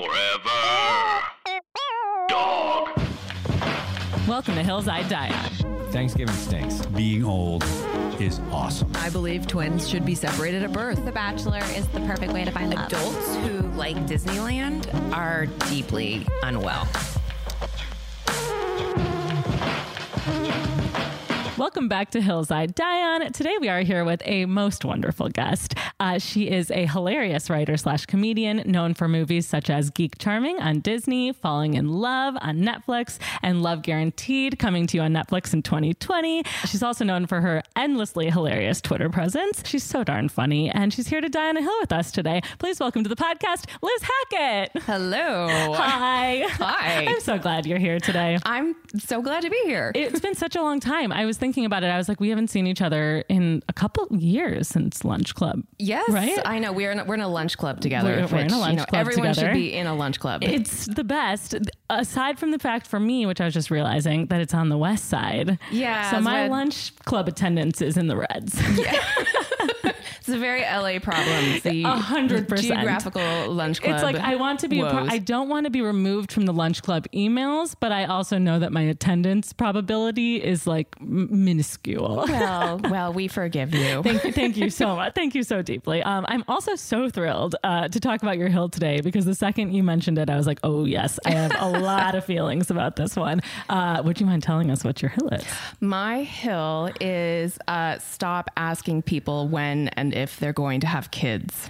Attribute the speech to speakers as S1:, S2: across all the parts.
S1: Forever. Dog.
S2: Welcome to Hillside I Die On.
S3: Thanksgiving stinks. Being old is awesome.
S4: I believe twins should be separated at birth.
S5: The Bachelor is the perfect way to find love.
S6: Adults who like Disneyland are deeply unwell.
S2: Welcome back to Hillside Dion. Today we are here with a most wonderful guest. Uh, she is a hilarious writer slash comedian known for movies such as Geek Charming on Disney, Falling Inn Love on Netflix, and Love Guaranteed coming to you on Netflix in 2020. She's also known for her endlessly hilarious Twitter presence. She's so darn funny, and she's here to die on a hill with us today. Please welcome to the podcast, Liz Hackett.
S6: Hello.
S2: Hi.
S6: Hi.
S2: I'm so glad you're here today.
S6: I'm so glad to be here.
S2: It's been such a long time. I was thinking about it. I was like, we haven't seen each other in a couple years since Lunch Club.
S6: Yes,
S2: Right?
S6: I know. We're in, we're in a lunch club together.
S2: We're- we're in a
S6: which,
S2: lunch
S6: you know,
S2: club
S6: Everyone
S2: together.
S6: should be in a lunch club.
S2: It's the best. Aside from the fact for me, which I was just realizing that it's on the west side.
S6: Yeah,
S2: So my lunch club attendance is in the reds.
S6: it's a very LA problem. The
S2: A hundred percent.
S6: geographical lunch club.
S2: It's like I want to be. A pro-
S6: woes.
S2: I don't want to be removed from the lunch club emails, but I also know that my attendance probability is like m- minuscule.
S6: well, well, we forgive you.
S2: Thank you, thank you so much. Thank you so deeply. Um, I'm also so thrilled uh, to talk about your hill today because the second you mentioned it, I was like, oh yes, I have a lot of feelings about this one. Uh, would you mind telling us what your hill is?
S6: My hill is uh, stop asking people when and if they're going to have kids.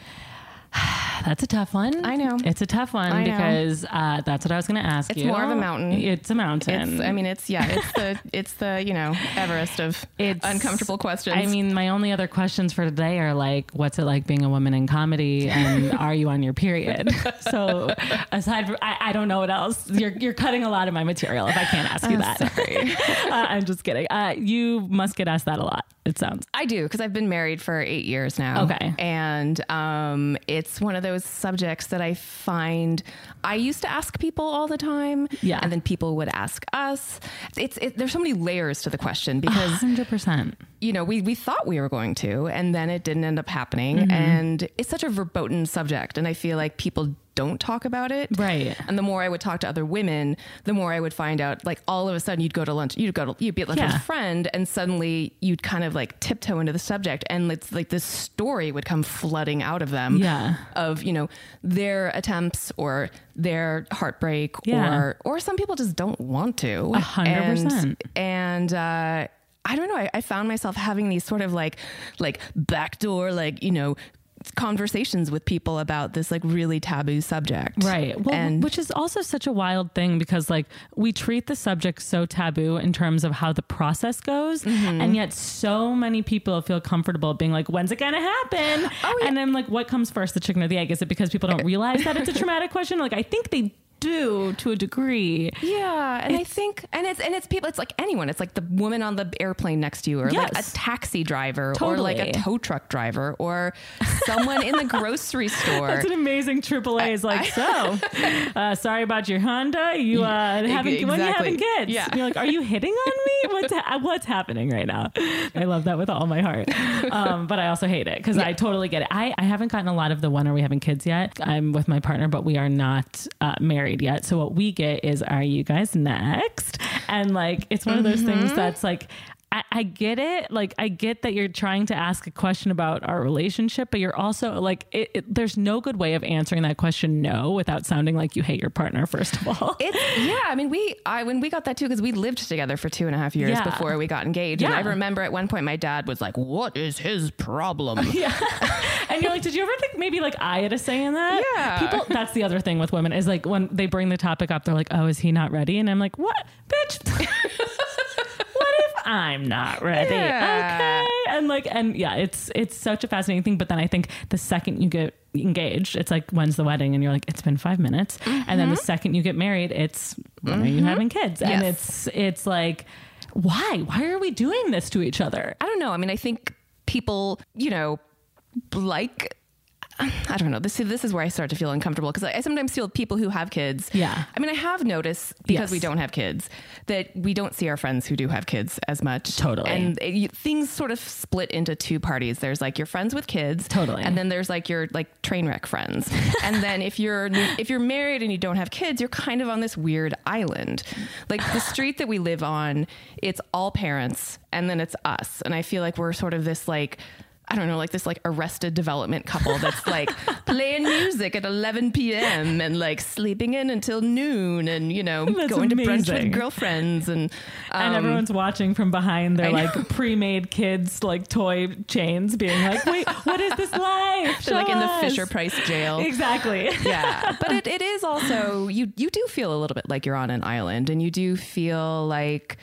S2: That's a tough one.
S6: I know.
S2: it's a tough one because uh, that's what I was going to ask
S6: It's
S2: you.
S6: more of a mountain.
S2: It's a mountain.
S6: It's, I mean, it's yeah, it's the it's the you know Everest of
S2: It's-
S6: uncomfortable questions.
S2: I mean, my only other questions for today are like, what's it like being a woman in comedy, and are you on your period? so, aside from, I, I don't know what else. You're you're cutting a lot of my material if I can't ask you that.
S6: sorry.
S2: uh, I'm just kidding. Uh, you must get asked that a lot. It sounds.
S6: I do because I've been married for eight years now.
S2: Okay.
S6: and um, it's one of those subjects that I find I used to ask people all the time.
S2: Yeah.
S6: and then people would ask us. It's it, there's so many layers to the question because
S2: Hundred percent.
S6: you know, we, we thought we were going to, and then it didn't end up happening.
S2: Mm-hmm.
S6: And it's such a verboten subject. And I feel like people don't talk about it.
S2: Right.
S6: And the more I would talk to other women, the more I would find out, like, all of a sudden you'd go to lunch, you'd go to, you'd be at lunch with a friend, and suddenly you'd kind of like tiptoe into the subject. And it's like this story would come flooding out of them.
S2: Yeah.
S6: Of, you know, their attempts or their heartbreak
S2: Yeah.
S6: or, or some people just don't want to.
S2: A hundred
S6: And-
S2: percent.
S6: and uh, I don't know. I, I found myself having these sort of like, like backdoor, like you know, conversations with people about this like really taboo subject.
S2: Right. Well,
S6: and
S2: which is also such a wild thing because like we treat the subject so taboo in terms of how the process goes,
S6: Mm-hmm.
S2: and yet so many people feel comfortable being like, "When's it gonna happen?"
S6: Oh, yeah.
S2: And I'm like, "What comes first, the chicken or the egg?" Is it because people don't realize that it's a traumatic question? Like, I think they do to a degree.
S6: yeah, and I think, and it's and it's people. It's like anyone. It's like the woman on the airplane next to you, or like a taxi driver, or like a tow truck driver, or someone in the grocery store.
S2: That's an amazing AAA. Is like, so uh, sorry about your Honda. You uh, having when you
S6: exactly.
S2: having kids?
S6: Yeah.
S2: You're like, are you hitting on me? What's ha- what's happening right now? I love that with all my heart, um, but I also hate it because I totally get it. I I haven't gotten a lot of the when are we having kids yet. I'm with my partner, but we are not uh, married yet. So what we get is, are you guys next? And like, it's one of those things mm-hmm. that's like. I, I get it. Like, I get that you're trying to ask a question about our relationship, but you're also like, it, it, there's no good way of answering that question no without sounding like you hate your partner, first of all.
S6: It's yeah. I mean, we I when we got that too because we lived together for two and a half years
S2: Yeah.
S6: before we got engaged. And
S2: Yeah.
S6: I remember at one point my dad was like, "What is his problem?"
S2: yeah. And you're like, did you ever think maybe like I had a say in that?
S6: Yeah.
S2: People, that's the other thing with women is like when they bring the topic up, they're like, oh, is he not ready? And I'm like, what? Bitch. what if I'm not ready?
S6: Yeah.
S2: Okay. And like, and yeah, it's, it's such a fascinating thing. But then I think the second you get engaged, it's like, when's the wedding? And you're like, it's been five minutes. And then the mm-hmm. second you get married, it's, when are you mm-hmm. having kids? And
S6: Yes.
S2: it's, it's like, why? Why are we doing this to each other?
S6: I don't know. I mean, I think people, you know, like I don't know. This this is where I start to feel uncomfortable because I, I sometimes feel people who have kids.
S2: Yeah.
S6: I mean, I have noticed because
S2: Yes.
S6: we don't have kids that we don't see our friends who do have kids as much.
S2: Totally.
S6: And it, you, things sort of split into two parties. There's like your friends with kids.
S2: Totally.
S6: And then there's like your like train wreck friends. and then if you're if you're married and you don't have kids, you're kind of on this weird island. Like the street that we live on, it's all parents and then it's us. And I feel like we're sort of this like I don't know, like this like arrested development couple that's like playing music at 11 p.m. and like sleeping in until noon and, you know,
S2: That's
S6: going to brunch with girlfriends. And,
S2: and
S6: um,
S2: everyone's watching from behind their like pre-made kids like toy chains being like wait what is this life
S6: they're like
S2: Show
S6: in the. Fisher Price jail.
S2: exactly
S6: yeah but it, it is also you you do feel a little bit like you're on an island and you do feel like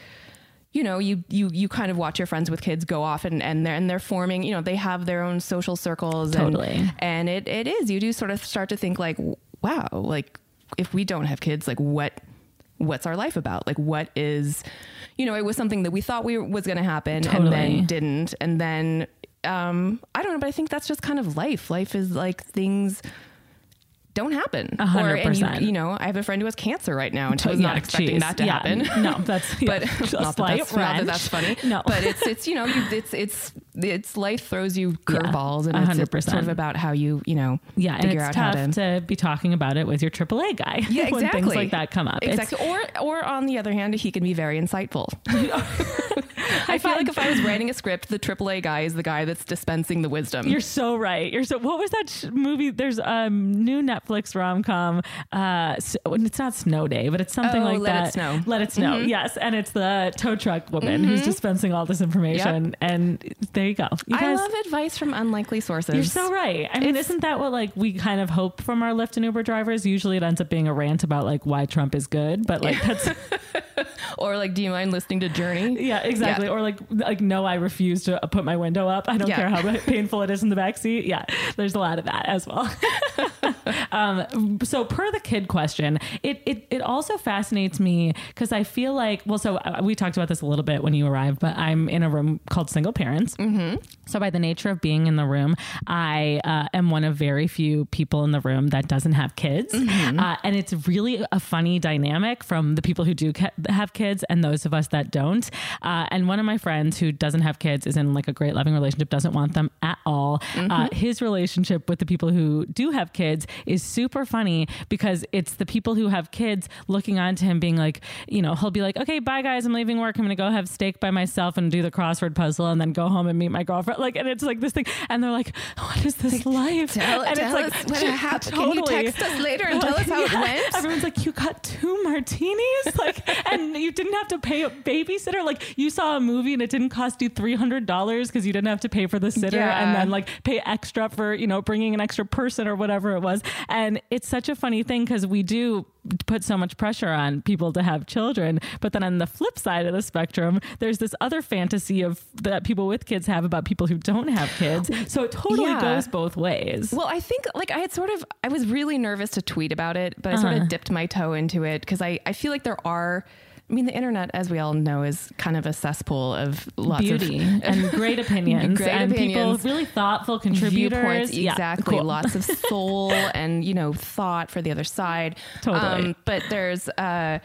S6: you know you you you kind of watch your friends with kids go off and and they're and they're forming you know they have their own social circles
S2: Totally.
S6: and, and it it is. You do sort of start to think like wow like if we don't have kids like what what's our life about? Like what is you know it was something that we thought we was going to happen and then didn't. And then um i don't know but i think that's just kind of life. Life is like things don't happen.
S2: A hundred
S6: Or- and
S2: percent.
S6: You, you know, I have a friend who has cancer right now, and I was not
S2: Yeah,
S6: expecting
S2: geez.
S6: that to
S2: Yeah,
S6: happen.
S2: no that's
S6: but
S2: yeah,
S6: not, that that's, not that that's funny.
S2: no
S6: but it's it's you know you, it's it's it's life throws you
S2: Yeah,
S6: curveballs, and it's, it's sort of about how you you know
S2: yeah and it's
S6: out how
S2: tough
S6: to.
S2: to be talking about it with your AAA guy
S6: yeah,
S2: when
S6: exactly.
S2: things like that come up It's-
S6: Exactly. Or, or on the other hand, he can be very insightful. I feel like if I was writing a script, the AAA guy is the guy that's dispensing the wisdom.
S2: You're so right. You're so. What was that sh- movie? There's a um, new Netflix rom com. Uh, s- it's not Snow Day, but it's something
S6: Oh,
S2: like
S6: Let It
S2: that.
S6: Snow.
S2: Let it snow. Yes, and it's the tow truck woman who's dispensing all this information. And there you go. You
S6: I
S2: guys,
S6: love advice from unlikely sources.
S2: You're so right. I mean,
S6: It's-
S2: isn't that what like we kind of hope from our Lyft and Uber drivers? Usually, it ends up being a rant about like why Trump is good, but like that's
S6: Or like, do you mind listening to Journey?
S2: yeah, exactly.
S6: Yeah.
S2: Or like like no, I refuse to put my window up. I don't
S6: Yeah.
S2: care how painful it is in the back seat. Yeah, there's a lot of that as well. um, so per the kid question, it it it also fascinates me because I feel like well, so uh, we talked about this a little bit when you arrived, but I'm in a room called single parents. Mm-hmm. So by the nature of being in the room, I uh, am one of very few people in the room that doesn't have kids, uh, and it's really a funny dynamic from the people who do ca- have kids and those of us that don't. Uh, and one of my friends who doesn't have kids is in like a great loving relationship, doesn't want them at all. Uh, his relationship with the people who do have kids is super funny because it's the people who have kids looking on to him, being like, you know, he'll be like, okay, bye guys, I'm leaving work. I'm going to go have steak by myself and do the crossword puzzle and then go home and meet my girlfriend. Like, and it's like this thing. And they're like, what is this life?
S6: Tell,
S2: and
S6: tell us what happened. Can you text us later and tell us how it went?
S2: Everyone's like, you got two martinis, like, and you didn't have to pay a babysitter. Like, you saw a movie and it didn't cost you three hundred dollars because you didn't have to pay for the sitter,
S6: Yeah.
S2: and then like pay extra for you know bringing an extra person or whatever it was. And it's such a funny thing because we do put so much pressure on people to have children, but then on the flip side of the spectrum, there's this other fantasy of that people with kids have about people who don't have kids. So it totally
S6: Yeah.
S2: goes both ways.
S6: Well, I think like I had sort of I was really nervous to tweet about it, but I sort
S2: Uh-huh.
S6: of dipped my toe into it because I, I feel like there are I mean the internet as we all know is kind of a cesspool of lots
S2: beauty
S6: of
S2: and great opinions
S6: Great
S2: and
S6: opinions.
S2: people really thoughtful contributors. Yeah,
S6: exactly
S2: cool.
S6: lots of soul and you know thought for the other side Um,
S2: Totally.
S6: but there's uh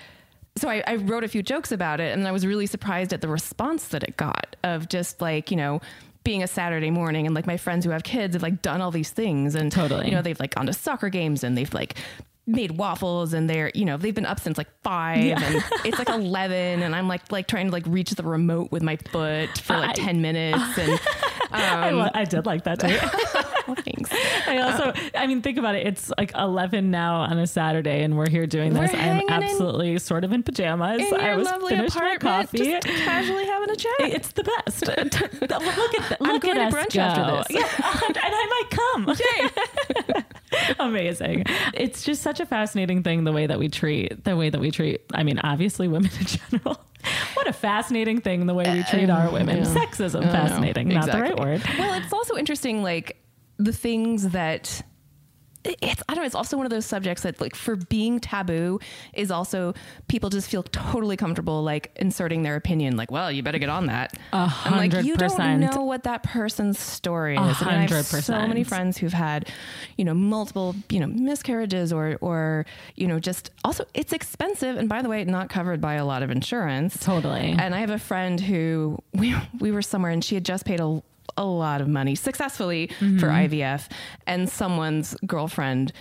S6: so I, I wrote a few jokes about it and I was really surprised at the response that it got of just like you know being a Saturday morning and like my friends who have kids have like done all these things and
S2: Totally.
S6: you know they've like gone to soccer games and they've like made waffles and they're you know they've been up since like five and it's like 11 and i'm like like trying to like reach the remote with my foot for like
S2: I-
S6: 10 minutes and
S2: I,
S6: um,
S2: I did like that too.
S6: thanks
S2: I also, I mean, think about it. It's like 11 now on a Saturday, and we're here doing this. I'm
S6: hanging in-
S2: absolutely sort of in pajamas.
S6: in
S2: I was finished my coffee.
S6: just casually having a chat
S2: It's the best. look at
S6: I'm
S2: look
S6: going
S2: at
S6: to brunch
S2: go.
S6: after this.
S2: Yeah, and I might come. Amazing. It's just such a fascinating thing the way that we treat the way that we treat. I mean, obviously, women in general. What a fascinating thing the way we treat uh, our women.
S6: yeah.
S2: Sexism, fascinating, not the right word.
S6: well it's also interesting like the things that it's I don't know. It's also one of those subjects that like for being taboo is also people just feel totally comfortable like inserting their opinion. Like, well, you better get on that. I'm like, you don't know what that person's story is.
S2: A
S6: I mean, I have so many friends who've had, you know, multiple, you know, miscarriages or or you know, just also it's expensive. And by the way, not covered by a lot of insurance.
S2: Totally.
S6: And I have a friend who we we were somewhere and she had just paid a a lot of money successfully for IVF, and someone's girlfriend.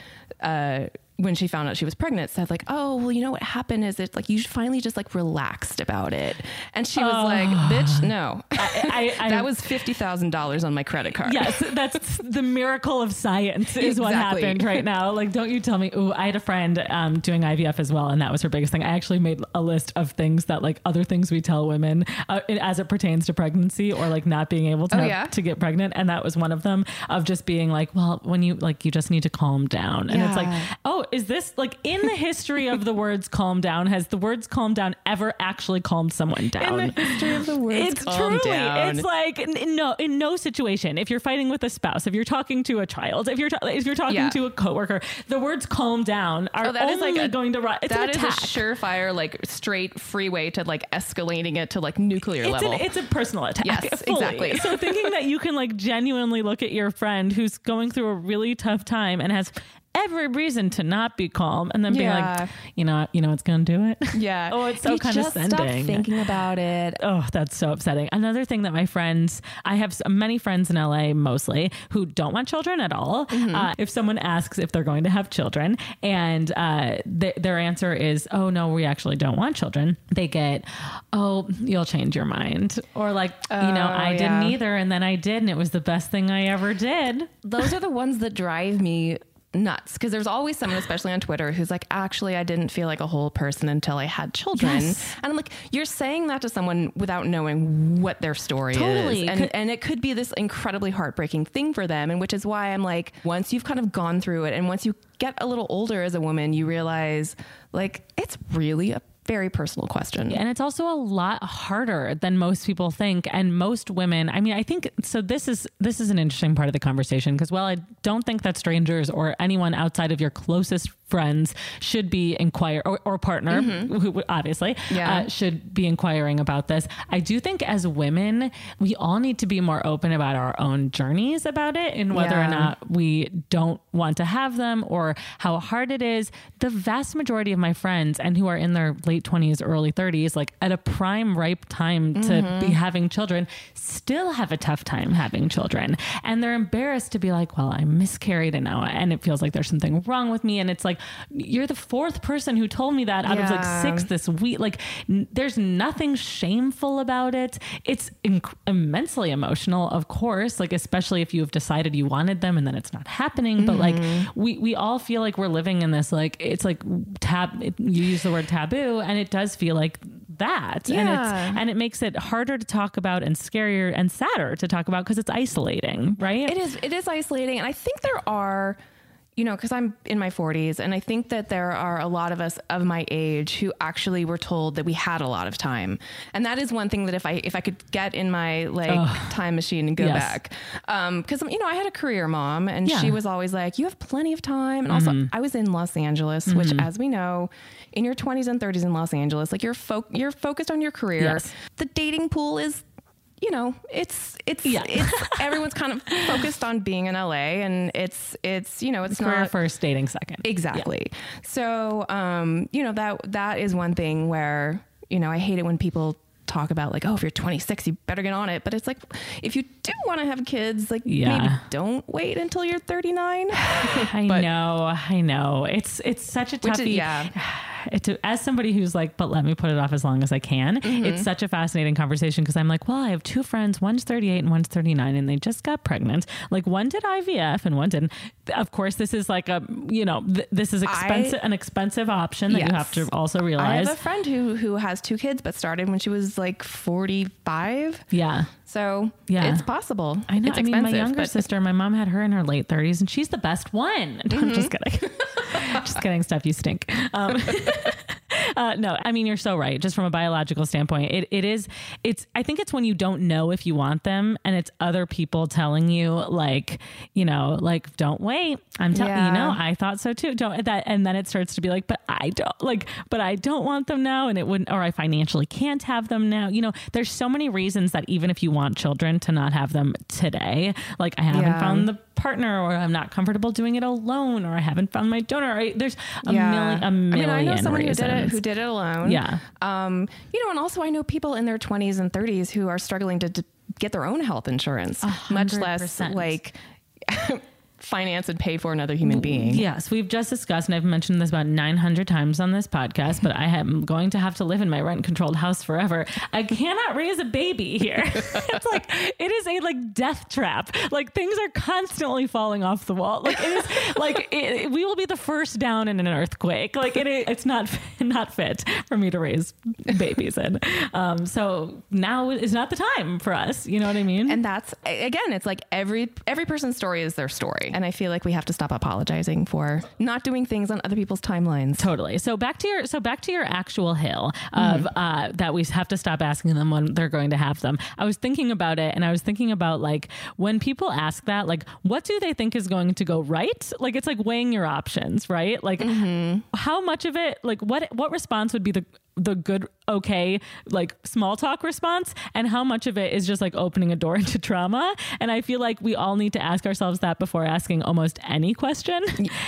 S6: Uh, when she found out she was pregnant, said like, "Oh, well, you know what happened is it like you finally just like relaxed about it," and she was like, "Bitch, no,
S2: I, I,
S6: that was fifty thousand dollars on my credit card."
S2: Yes, that's the miracle of science is what happened right now. Like, don't you tell me. Ooh, I had a friend um, doing IVF as well, and that was her biggest thing. I actually made a list of things that, like, other things we tell women uh, as it pertains to pregnancy or like not being able to
S6: Oh,
S2: have-
S6: yeah?
S2: to get pregnant, and that was one of them. Of just being like, well, when you like, you just need to calm down, and it's like, oh, is this like in the history of the words "calm down"? Has the words "calm down" ever actually calmed someone down?
S6: In the history of the words,
S2: it's
S6: calm
S2: truly
S6: down.
S2: it's like in no in no situation if you're fighting with a spouse if you're talking to a child if you're ta- if you're talking
S6: Yeah.
S2: to a coworker the words calm down are
S6: Oh, that is
S2: only
S6: like a-
S2: going to ri- it's
S6: That is a surefire, like straight freeway to like escalating it to like nuclear
S2: it's,
S6: level.
S2: an, it's a personal attack.
S6: Yes,
S2: fully.
S6: exactly.
S2: So thinking that you can like genuinely look at your friend who's going through a really tough time and has every reason to not be calm and then be like, you know, you know, it's going to do it.
S6: yeah.
S2: oh, it's so
S6: You just
S2: condescending.
S6: Stop thinking about it.
S2: Oh, that's so upsetting. Another thing that my friends, I have many friends in LA mostly who don't want children at all.
S6: Mm-hmm.
S2: Uh, if someone asks if they're going to have children and uh, th- their answer is, oh, no, we actually don't want children, they get, oh, you'll change your mind. Or like, you know,
S6: Oh,
S2: I didn't either. And then I did. And it was the best thing I ever did.
S6: Those are the ones that drive me nuts because there's always someone, especially on Twitter, who's like, actually, I didn't feel like a whole person until I had children.
S2: Yes.
S6: And I'm like, you're saying that to someone without knowing what their story
S2: Totally.
S6: is. And,
S2: Could-
S6: and it could be this incredibly heartbreaking thing for them. And which is why I'm like, once you've kind of gone through it and once you get a little older as a woman, you realize like it's really a very personal question.
S2: And it's also a lot harder than most people think. And most women, I mean, I think so. This is this is an interesting part of the conversation because, well, I don't think that strangers or anyone outside of your closest friends should be inquire or, or partner, who obviously
S6: Yeah.
S2: uh, should be inquiring about this. I do think as women, we all need to be more open about our own journeys about it and whether or not we don't want to have them or how hard it is. The vast majority of my friends and who are in their late 20s, early 30s, like at a prime ripe time to
S6: Mm-hmm.
S2: be having children, still have a tough time having children. And they're embarrassed to be like, well, I miscarried and now, and it feels like there's something wrong with me. And it's like, you're the fourth person who told me that out of like six this week. Like, n- there's nothing shameful about it. It's inc- immensely emotional, of course, like, especially if you've decided you wanted them and then it's not happening. But like, mm-hmm. we, we all feel like we're living in this, like, it's like tab, it, you use the word taboo, and it does feel like that. And
S6: Yeah.
S2: it's, and it makes it harder to talk about and scarier and sadder to talk about because it's isolating, right?
S6: It is it is isolating and I think there are you know because I'm in my 40s and I think that there are a lot of us of my age who actually were told that we had a lot of time and that is one thing that if I if I could get in my like time machine and go
S2: Yes.
S6: back um because you know I had a career mom and
S2: Yeah.
S6: she was always like you have plenty of time and also I was in Los Angeles which as we know in your 20s and 30s in Los Angeles like you're fo- you're focused on your career
S2: Yes.
S6: the dating pool is you know, it's it's
S2: Yeah.
S6: it's everyone's kind of focused on being in LA and it's it's you know it's
S2: Career
S6: not
S2: first, dating second.
S6: exactly. So um, you know that that is one thing where you know I hate it when people talk about like oh if you're 26 you better get on it but it's like if you do want to have kids like
S2: Yeah.
S6: maybe don't wait until you're 39
S2: I
S6: But-
S2: know, I know. It's it's such a
S6: Which is- yeah.
S2: It, as somebody who's like, but let me put it off as long as I can.
S6: Mm-hmm.
S2: It's such a fascinating conversation because I'm like, well, I have two friends. One's 38 and one's 39, and they just got pregnant. Like one did IVF and one didn't. Of course, this is like a you know th- this is expensive an expensive option that you have to also realize.
S6: I have a friend who who has two kids but started when she was like 45
S2: yeah.
S6: so
S2: Yeah.
S6: it's possible
S2: I know.
S6: it's
S2: I mean, my younger sister, my mom had her in her late 30s, and she's the best one. No, I'm just
S6: Mm-hmm.
S2: kidding. just kidding. Stuff you stink. Um, Uh, no, I mean you're so right. Just from a biological standpoint, it, it is. It's. I think it's when you don't know if you want them, and it's other people telling you, like, you know, like, don't wait. I'm telling you
S6: Yeah.
S2: know, I thought so too. Don't that, and then it starts to be like, but I don't like, but I don't want them now, and it wouldn't, or I financially can't have them now. You know, there's so many reasons that even if you want children to not have them today, like I haven't
S6: Yeah.
S2: found the partner, or I'm not comfortable doing it alone, or I haven't found my donor. Right? There's a million, a million.
S6: I mean, I know someone
S2: reasons.
S6: who did it who did it alone.
S2: Yeah.
S6: Um, you know, and also I know people in their 20s and 30s who are struggling to, d get their own health insurance, much less like finance and pay for another human being.
S2: Yes, we've just discussed, and I've mentioned this about 900 times on this podcast, but I am going to have to live in my rent controlled house forever. I cannot raise a baby here. it's like, it is a like death trap. Like things are constantly falling off the wall. Like it is like, it, we will be the first down in an earthquake. Like it, it's not, not fit for me to raise babies in. Um, so now is not the time for us. You know what I mean?
S6: And that's again, it's like every every person's story is their story. And I feel like we have to stop apologizing for not doing things on other people's timelines.
S2: Totally. So back to your so back to your actual hill of uh, that we have to stop asking them when they're going to have them. I was thinking about it, and I was thinking about like when people ask that, like what do they think is going to go right? Like it's like weighing your options, right? Like how much of it, like what what response would be the the good okay like small talk response and how much of it is just like opening a door into trauma and i feel like we all need to ask ourselves that before asking almost any question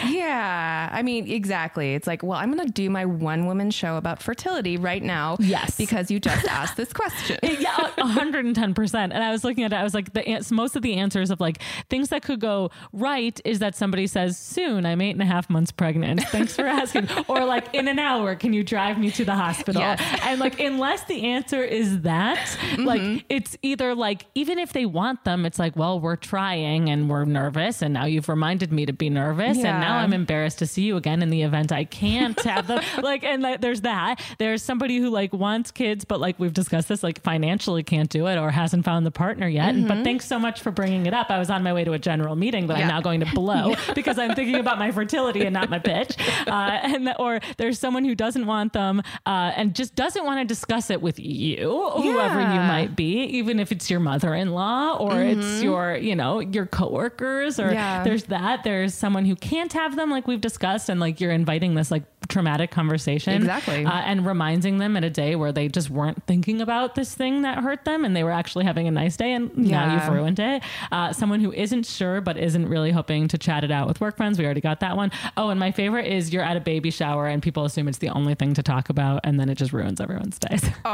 S6: Yeah. I mean, exactly. It's like, well, I'm going to do my one woman show about fertility right now.
S2: Yes.
S6: Because you just asked this question.
S2: yeah, hundred and ten percent. And I was looking at it, I was like, the ans- most of the answers of like things that could go right is that somebody says, "Soon, I'm eight and a half months pregnant. Thanks for asking," or like, "In an hour, can you drive me to the hospital?"
S6: Yes.
S2: And like, unless the answer is that,
S6: Mm-hmm.
S2: like, it's either like, even if they want them, it's like, well, we're trying and we're nervous, and now you've reminded me to be nervous, and now I'm embarrassed to see you again in the event I can't have them. like, and like, there's that. There's somebody who like wants kids, but like we've discussed this, like financially can't do it or hasn't found the partner yet.
S6: Mm-hmm.
S2: But thanks so much for bringing it up. I was on my way to a general meeting that I'm now going to blow because I'm thinking about my fertility and not my pitch. Uh, and or there's someone who doesn't want them uh, and just doesn't want to discuss it with you, whoever you might be, even if it's your mother-in-law or it's your, you know, your coworkers or
S6: Yeah.
S2: there's that. There's someone who can't have them, like we've discussed, and like you're inviting this like traumatic conversation,
S6: Exactly.
S2: uh, and reminding them at a day where they just weren't thinking about this thing that hurt them, and they were actually having a nice day, and now you've ruined it. Uh, someone who isn't sure but isn't really hoping to chat it out with work friends. We already got that one. Oh, and my favorite is you're at a baby shower and people assume it's the only thing to talk about, and then it just ruins everyone's days.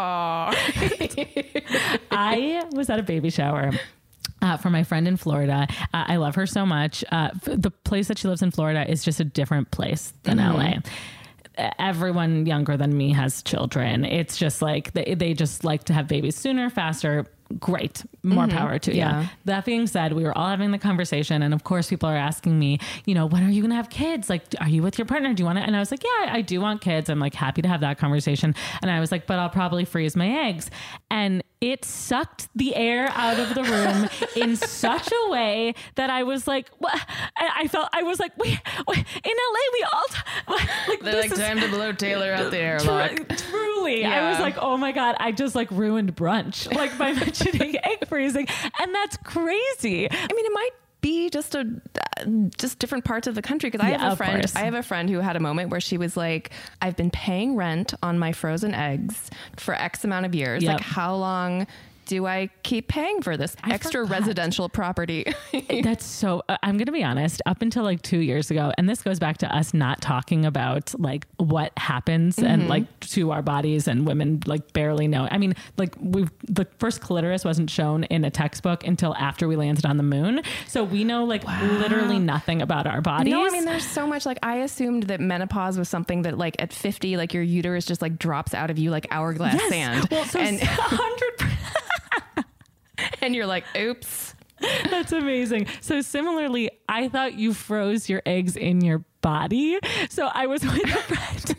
S2: I was at a baby shower. Uh, for my friend in Florida, uh, I love her so much. Uh, the place that she lives in Florida is just a different place than LA. Everyone younger than me has children. It's just like they, they just like to have babies sooner, faster. Great, more mm-hmm. power to you.
S6: Yeah.
S2: That being said, we were all having the conversation, and of course, people are asking me, you know, when are you going to have kids? Like, are you with your partner? Do you want to? And I was like, yeah, I do want kids. I'm like happy to have that conversation. And I was like, but I'll probably freeze my eggs. And it sucked the air out of the room in such a way that I was like, what? I felt I was like, we, we in LA, we all like
S6: They're
S2: this
S6: like,
S2: is-
S6: time to blow Taylor out the airlock.
S2: truly, I was like, oh my god, I just like ruined brunch, like by mentioning egg freezing, and that's crazy.
S6: I mean, it might be just a just different parts of the country because I
S2: Yeah,
S6: have a friend.
S2: course.
S6: I have a friend who had a moment where she was like, "I've been paying rent on my frozen eggs for X amount of years.
S2: Yep.
S6: Like, how long?" Do I keep paying for this
S2: I
S6: extra
S2: forgot.
S6: residential property?
S2: That's so. uh, I'm going to be honest. Up until like two years ago, and this goes back to us not talking about like what happens and like to our bodies, and women like barely know. I mean, like we the first clitoris wasn't shown in a textbook until after we landed on the moon, so we know like literally nothing about our bodies.
S6: No, I mean, there's so much. Like, I assumed that menopause was something that, like, at 50, like your uterus just like drops out of you like hourglass
S2: Yes.
S6: sand.
S2: Well, so
S6: and,
S2: hundred.
S6: and you're like, oops.
S2: That's amazing. So similarly, I thought you froze your eggs in your body. So I was with a friend.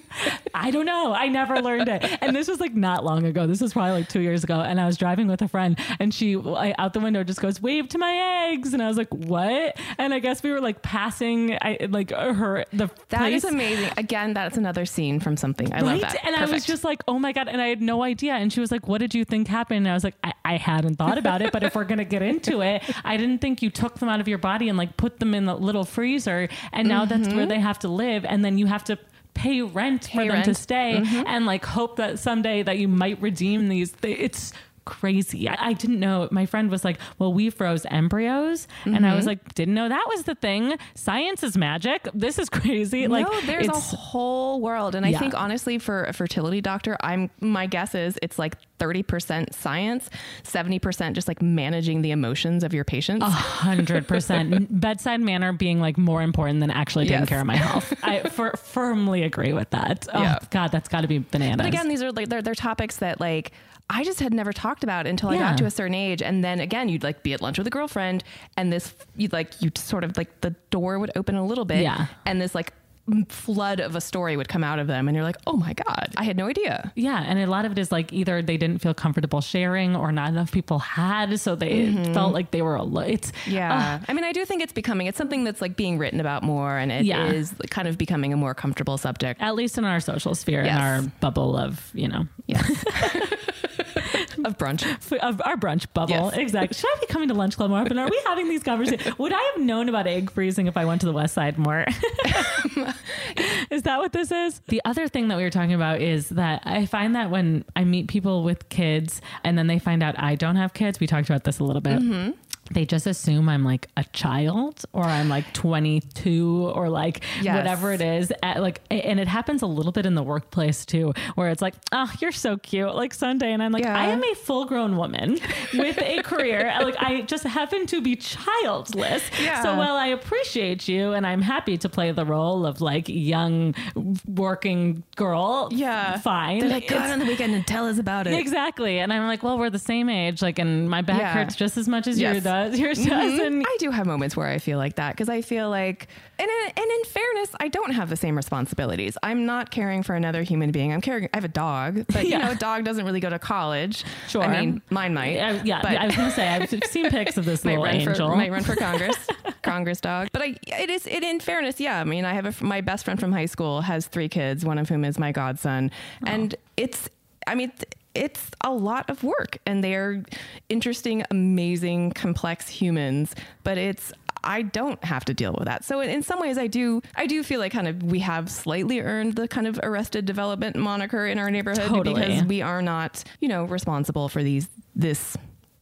S2: I don't know. I never learned it. And this was like not long ago. This was probably like two years ago. And I was driving with a friend and she I, out the window just goes, wave to my eggs. And I was like, what? And I guess we were like passing I, like her, the
S6: That is
S2: place.
S6: amazing. Again, that's another scene from something. I love that.
S2: And I was just like, oh my God. And I had no idea. And she was like, what did you think happened? And I was like, I, I hadn't thought about it, but if we're going to get into it, I didn't think you took them out of your body and like put them in the little freezer. And now that's where mm-hmm. they have to live. And then you have to pay rent for
S6: Mm-hmm. Pay
S2: them to stay and like hope that someday that you might redeem these. It's crazy. I, I didn't know. My friend was like, well, we froze embryos. And
S6: Mm-hmm.
S2: I was like, didn't know that was the thing. Science is magic. This is crazy. like,
S6: no, there's a whole world, and I think honestly, for a fertility doctor, I'm my guess is it's like thirty percent science, seventy percent just like managing the emotions of your patients.
S2: hundred percent bedside manner being like more important than actually taking
S6: Yes.
S2: care of my health. I fir- firmly agree with that. Oh
S6: Yeah.
S2: God, that's got to be bananas.
S6: But again, these are like they're, they're topics that like I just had never talked about until I got to a certain age, and then again, you'd like be at lunch with a girlfriend, and this you'd like you sort of like the door would open a little bit,
S2: Yeah.
S6: and this like flood of a story would come out of them, and you're like, oh my god, I had no idea.
S2: yeah, and a lot of it is like either they didn't feel comfortable sharing, or not enough people had, so they felt like they were alone. It's
S6: Mm-hmm. Yeah. I mean, I do think it's becoming, it's something that's like being written about more and it is
S2: Yeah.
S6: kind of becoming a more comfortable subject.
S2: at least in our social sphere, in our bubble of you know,
S6: of brunch.
S2: of our brunch bubble.
S6: Yes.
S2: Exactly. Should I be coming to lunch club more often? Are we having these conversations? Would I have known about egg freezing if I went to the West Side more? is that what this is? The other thing that we were talking about is that I find that when I meet people with kids and then they find out I don't have kids, we talked about this a little bit.
S6: Mm-hmm.
S2: They just assume I'm like a child or I'm like 22 or like
S6: Yes.
S2: whatever it is. At like, and it happens a little bit in the workplace too, where it's like, oh, you're so cute, like Sunday. And I'm like,
S6: Yeah.
S2: I am a full grown woman with a career. like, I just happen to be childless.
S6: Yeah.
S2: So while I appreciate you and I'm happy to play the role of like young working girl,
S6: Yeah.
S2: fine.
S6: They're like, go out on the weekend and tell us about it.
S2: Exactly. And I'm like, well, we're the same age. Like, and my back
S6: Yeah.
S2: hurts just as much as
S6: Yes.
S2: yours does. Yours does.
S6: Mhm.
S2: And
S6: I do have moments where I feel like that because I feel like, and in, and in fairness, I don't have the same responsibilities. I'm not caring for another human being. I'm caring. I have a dog, but you know, a dog doesn't really go to college.
S2: Sure.
S6: I mean, mine might.
S2: I, yeah,
S6: but
S2: I was gonna say I've seen pics of this little angel.
S6: for might run for Congress, Congress dog. But I, it is it. In fairness, yeah. I mean, I have a, my best friend from high school has three kids, one of whom is my godson, and it's. I mean. th- It's a lot of work, and they're interesting, amazing, complex humans. But it's I don't have to deal with that. So in, in some ways, I do. I do feel like kind of we have slightly earned the kind of arrested development moniker in our neighborhood
S2: Totally.
S6: because we are not, you know, responsible for these this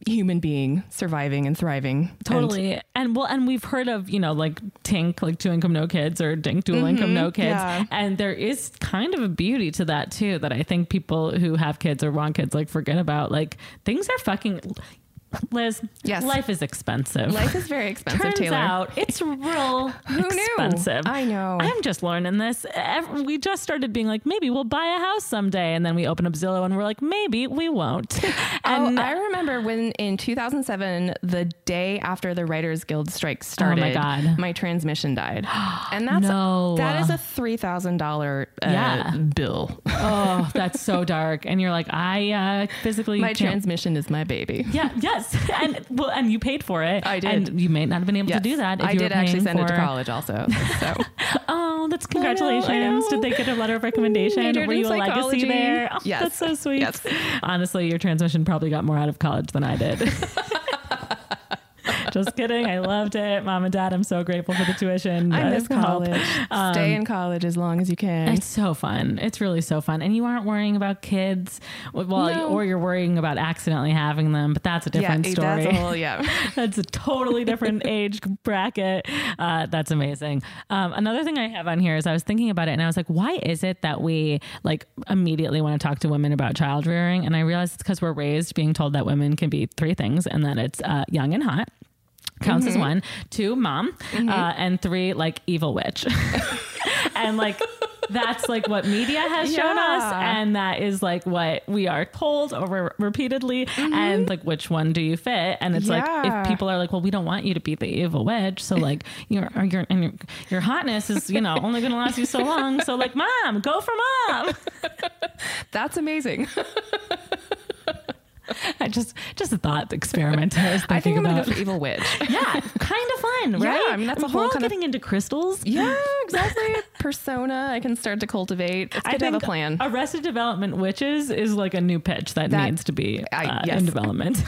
S6: human being surviving and thriving.
S2: Totally. And, well, and we've heard of, you know, like Tink, like two income, no kids, or Dink, dual mm-hmm. income, no kids.
S6: yeah.
S2: And there is kind of a beauty to that too, that I think people who have kids or want kids like forget about. Like things are fucking, Liz,
S6: Yes.
S2: life is expensive.
S6: Life is very expensive,
S2: Turns
S6: Taylor.
S2: out it's real
S6: Who knew?
S2: expensive.
S6: I know.
S2: I'm just learning this. We just started being like, maybe we'll buy a house someday, and then we open up Zillow and we're like, maybe we won't.
S6: Oh, I remember when in 2007, the day after the Writers Guild strike started,
S2: Oh my God.
S6: my transmission died, and that's
S2: No.
S6: that is a three thousand dollar
S2: Yeah.
S6: bill.
S2: oh, that's so dark. And you're like, I uh, physically
S6: my
S2: can't
S6: transmission is my baby.
S2: Yeah. Yeah, yes, and well, and you paid for it.
S6: I did.
S2: and you may not have been able
S6: Yes.
S2: to do that. If
S6: I did actually send it to college also. So
S2: Oh, that's congratulations!
S6: know.
S2: Did they get a letter of recommendation?
S6: Majored
S2: Were you a legacy there? Oh,
S6: Yes.
S2: that's so sweet.
S6: Yes.
S2: Honestly, your transmission probably got more out of college than I did. Just kidding. I loved it, mom and dad. I'm so grateful for the tuition.
S6: I
S2: That
S6: miss college. Stay in college as long as you can.
S2: It's so fun. It's really so fun. And you aren't worrying about kids, well,
S6: No.
S2: or you're worrying about accidentally having them, but that's a different
S6: yeah,
S2: story.
S6: that's a whole yeah.
S2: That's a totally different age bracket. Uh, that's amazing. Um, another thing I have on here is I was thinking about it and I was like, why is it that we like immediately want to talk to women about child rearing? And I realized it's because we're raised being told that women can be three things and that it's uh, young and hot. Counts as mm-hmm. one, two, mom, mm-hmm. uh, and three, like evil witch. and like that's like what media has shown us, and that is like what we are told over repeatedly. Mm-hmm. And like, which one do you fit? And it's like if people are like, well, we don't want you to be the evil witch, so like your your and your, your hotness is you know only going to last you so long. So like, mom, go for mom.
S6: That's amazing.
S2: I just just a thought experiment. I was thinking
S6: I think I'm
S2: about.
S6: gonna go for evil witch.
S2: yeah, kind of fun, right? Yeah.
S6: I mean, that's a
S2: We're
S6: whole
S2: all
S6: kind of-
S2: getting into crystals.
S6: Yeah, exactly. Persona I can start to cultivate. It's good to have a plan.
S2: Arrested Development Witches is like a new pitch that,
S6: That-
S2: needs to be
S6: I-
S2: uh,
S6: yes.
S2: in development.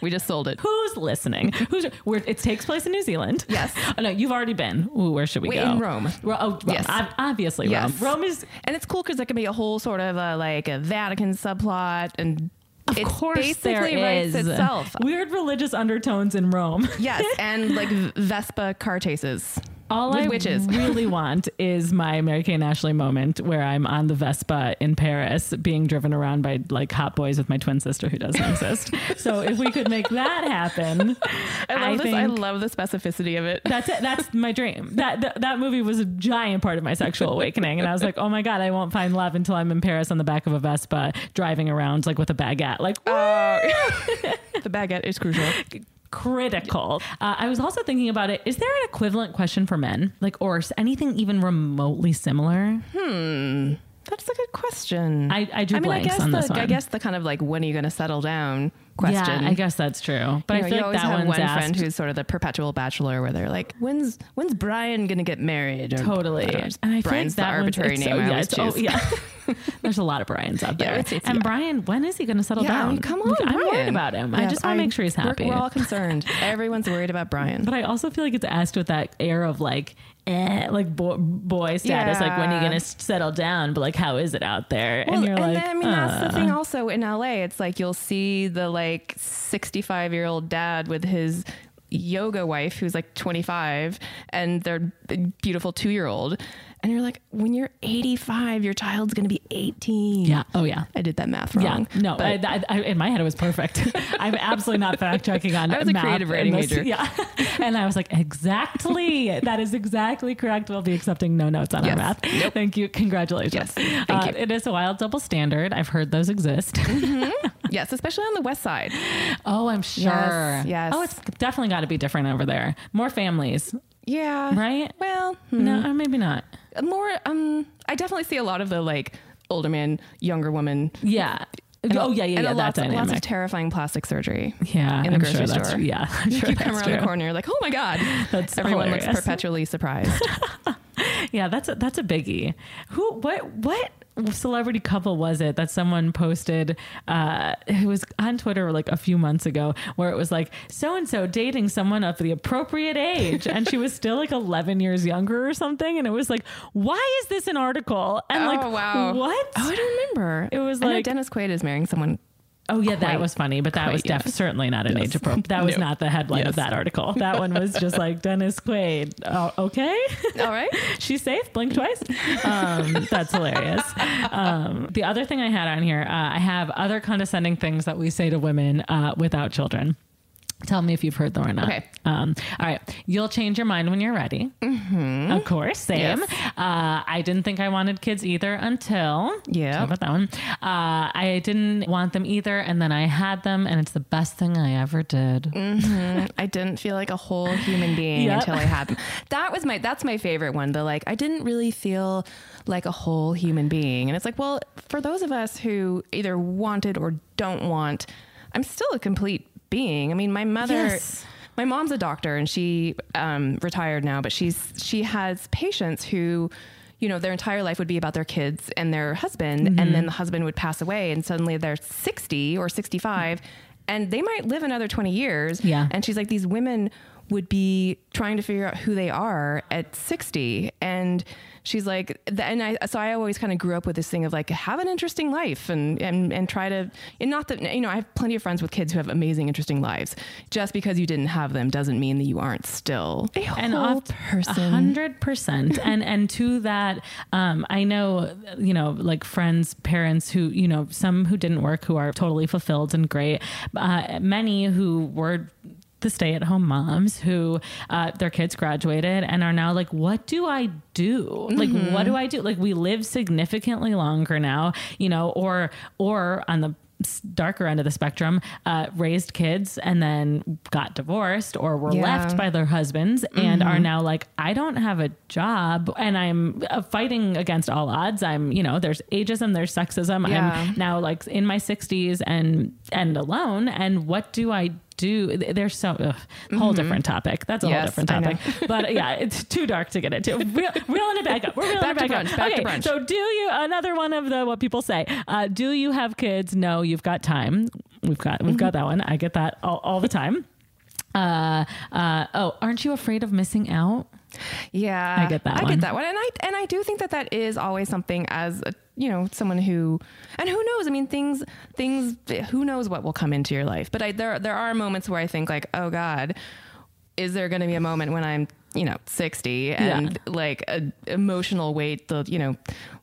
S6: We just sold it.
S2: Who's listening? Who's where? It takes place in New Zealand.
S6: Yes.
S2: Oh no, you've already been. Ooh, where should we
S6: Wait,
S2: go?
S6: in Rome.
S2: Ro- oh, Rome.
S6: Yes.
S2: Ob- obviously
S6: Yes.
S2: Rome. Rome is.
S6: And it's cool because there can be a whole sort of a, like a Vatican subplot, and
S2: Of
S6: it
S2: course,
S6: basically
S2: there
S6: writes
S2: is
S6: itself.
S2: weird religious undertones in Rome.
S6: yes, and like Vespa car chases.
S2: All
S6: With
S2: I
S6: witches.
S2: really want is my Mary-Kate and Ashley moment where I'm on the Vespa in Paris being driven around by like hot boys with my twin sister who doesn't exist. So if we could make that happen,
S6: I love this.
S2: think
S6: I love the specificity of it.
S2: that's it. That's my dream. That, that that movie was a giant part of my sexual awakening, and I was like, oh my god, I won't find love until I'm in Paris on the back of a Vespa driving around like with a baguette, like oh.
S6: the baguette is crucial.
S2: Critical. Uh, I was also thinking about it. Is there an equivalent question for men, like or anything even remotely similar? Hmm.
S6: That's a good question.
S2: I- I drew
S6: I mean, I guess
S2: on
S6: the I guess the kind of like when are you going to settle down question.
S2: Yeah, I guess that's true. But
S6: You know,
S2: I feel like that
S6: have
S2: one's
S6: one
S2: asked
S6: friend who's sort of the perpetual bachelor, where they're like, "When's when's Brian gonna get married?" Or,
S2: totally.
S6: I
S2: And I
S6: Brian's
S2: like that
S6: the arbitrary name
S2: so-
S6: I
S2: yeah, oh, yeah. There's a lot of Brian's out
S6: Yeah,
S2: there.
S6: it's- it's-
S2: and
S6: yeah.
S2: Brian, when is he going to settle
S6: Yeah,
S2: down?
S6: come on,
S2: Like, I'm worried about him. I just want to make sure he's
S6: we're-
S2: happy.
S6: We're, all concerned. Everyone's worried about Brian.
S2: But I also feel like it's asked with that air of like, eh, like boy, boy status. Like, when are you going to settle down? But like, how is it out there?
S6: Well,
S2: and you're like,
S6: then, I mean, that's the
S2: uh.
S6: thing. Also in LA, it's like you'll see the like 65 year old dad with his yoga wife who's like 25 and their beautiful two year old. And you're like, when you're 85, your child's going to be 18.
S2: Yeah. Oh, yeah.
S6: I did that math wrong.
S2: Yeah, no,
S6: but-
S2: I, I, in my head it was perfect. I'm absolutely not fact checking on.
S6: I was a
S2: math
S6: creative writing
S2: this.
S6: major.
S2: Yeah, and I was like, exactly. that is exactly correct. We'll be accepting no notes on
S6: Yes.
S2: our math. Thank you. Congratulations.
S6: Yes, thank
S2: Uh,
S6: you.
S2: It is a wild double standard. I've heard those exist.
S6: yes, especially on the west side.
S2: oh, I'm sure.
S6: yes.
S2: Oh, it's definitely got to be different over there. More families,
S6: Yeah.
S2: right?
S6: Well, hmm.
S2: No, or maybe not.
S6: more, um, I definitely see a lot of the like older man, younger woman.
S2: Yeah.
S6: And
S2: oh yeah, yeah,
S6: and
S2: yeah. That
S6: lots, of- lots of terrifying plastic surgery.
S2: yeah,
S6: in the
S2: I'm
S6: grocery
S2: sure that's-
S6: store.
S2: Yeah, I'm
S6: You
S2: sure
S6: keep coming around the corner, you're like, oh my god,
S2: That's
S6: everyone looks perpetually surprised.
S2: Yeah, that's a, that's a biggie. Who? What? What celebrity couple was it that someone posted? Uh, it was on Twitter like a few months ago, where it was like so and so dating someone of the appropriate age, and she was still like eleven years younger or something. And it was like, why is this an article? And like,
S6: oh wow,
S2: what?
S6: Oh, I don't remember.
S2: It was
S6: I
S2: like-
S6: Dennis Quaid is marrying someone.
S2: Oh yeah, that was funny, but that
S6: quite
S2: was def- certainly not an age appropriate. That was
S6: No.
S2: not the headline of that article. That one was just like Dennis Quaid. Oh, okay.
S6: All right.
S2: She's safe. Blink twice. Um, that's hilarious. Um, the other thing I had on here, uh, I have other condescending things that we say to women uh, without children. Tell me if you've heard them or not.
S6: Okay.
S2: Um, all right. You'll change your mind when you're ready. Mm-hmm. Of course. Same.
S6: Yes.
S2: Uh, I didn't think I wanted kids either until.
S6: Yeah.
S2: Talk about that one. Uh, I didn't want them either, and then I had them, and it's the best thing I ever did.
S6: I didn't feel like a whole human being
S2: Yep.
S6: until I had them. That was my that's my favorite one. The like I didn't really feel like a whole human being. And it's like, well, for those of us who either wanted or don't want, I'm still a complete being. I mean, my mother
S2: Yes.
S6: my mom's a doctor and she um, retired now, but she's she has patients who you know their entire life would be about their kids and their husband and then the husband would pass away and suddenly they're 60 or 65 and they might live another 20 years
S2: Yeah.
S6: and she's like these women would be trying to figure out who they are at 60 and she's like th- and I so I always kind of grew up with this thing of like have an interesting life and and and try to and not that you know I have plenty of friends with kids who have amazing interesting lives. Just because you didn't have them doesn't mean that you aren't still a
S2: and
S6: whole person.
S2: a hundred percent. And and to that um i know you know like friends parents who you know some who didn't work who are totally fulfilled and great. Uh many who were the stay-at-home moms who uh, their kids graduated and are now like what do i do? Like what do i do? Like we live significantly longer now you know or or on the darker end of the spectrum uh, raised kids and then got divorced or were
S6: Yeah.
S2: left by their husbands and are now like i don't have a job and i'm uh, fighting against all odds. I'm you know there's ageism there's sexism.
S6: Yeah.
S2: i'm now like in my 60s and and alone and what do i do there's so ugh, whole different topic. That's a whole
S6: Mm-hmm.
S2: Different topic. But yeah it's too dark to get into. Reel, reeling it back up we're reeling
S6: Back
S2: it
S6: to
S2: back
S6: brunch,
S2: up
S6: back to
S2: okay
S6: brunch.
S2: so do you another one of the what people say uh, do you have kids? No you've got time. We've got we've
S6: Mm-hmm.
S2: got that one. I get that all, all the time. Uh uh oh aren't you afraid of missing out
S6: Yeah,
S2: I get that
S6: I
S2: one.
S6: get that one, and I and I do think that that is always something as a, you know someone who and who knows. I mean, things things who knows what will come into your life. But I, there there are moments where I think like, oh God, is there going to be a moment when I'm you know 60 and like a emotional weight the you know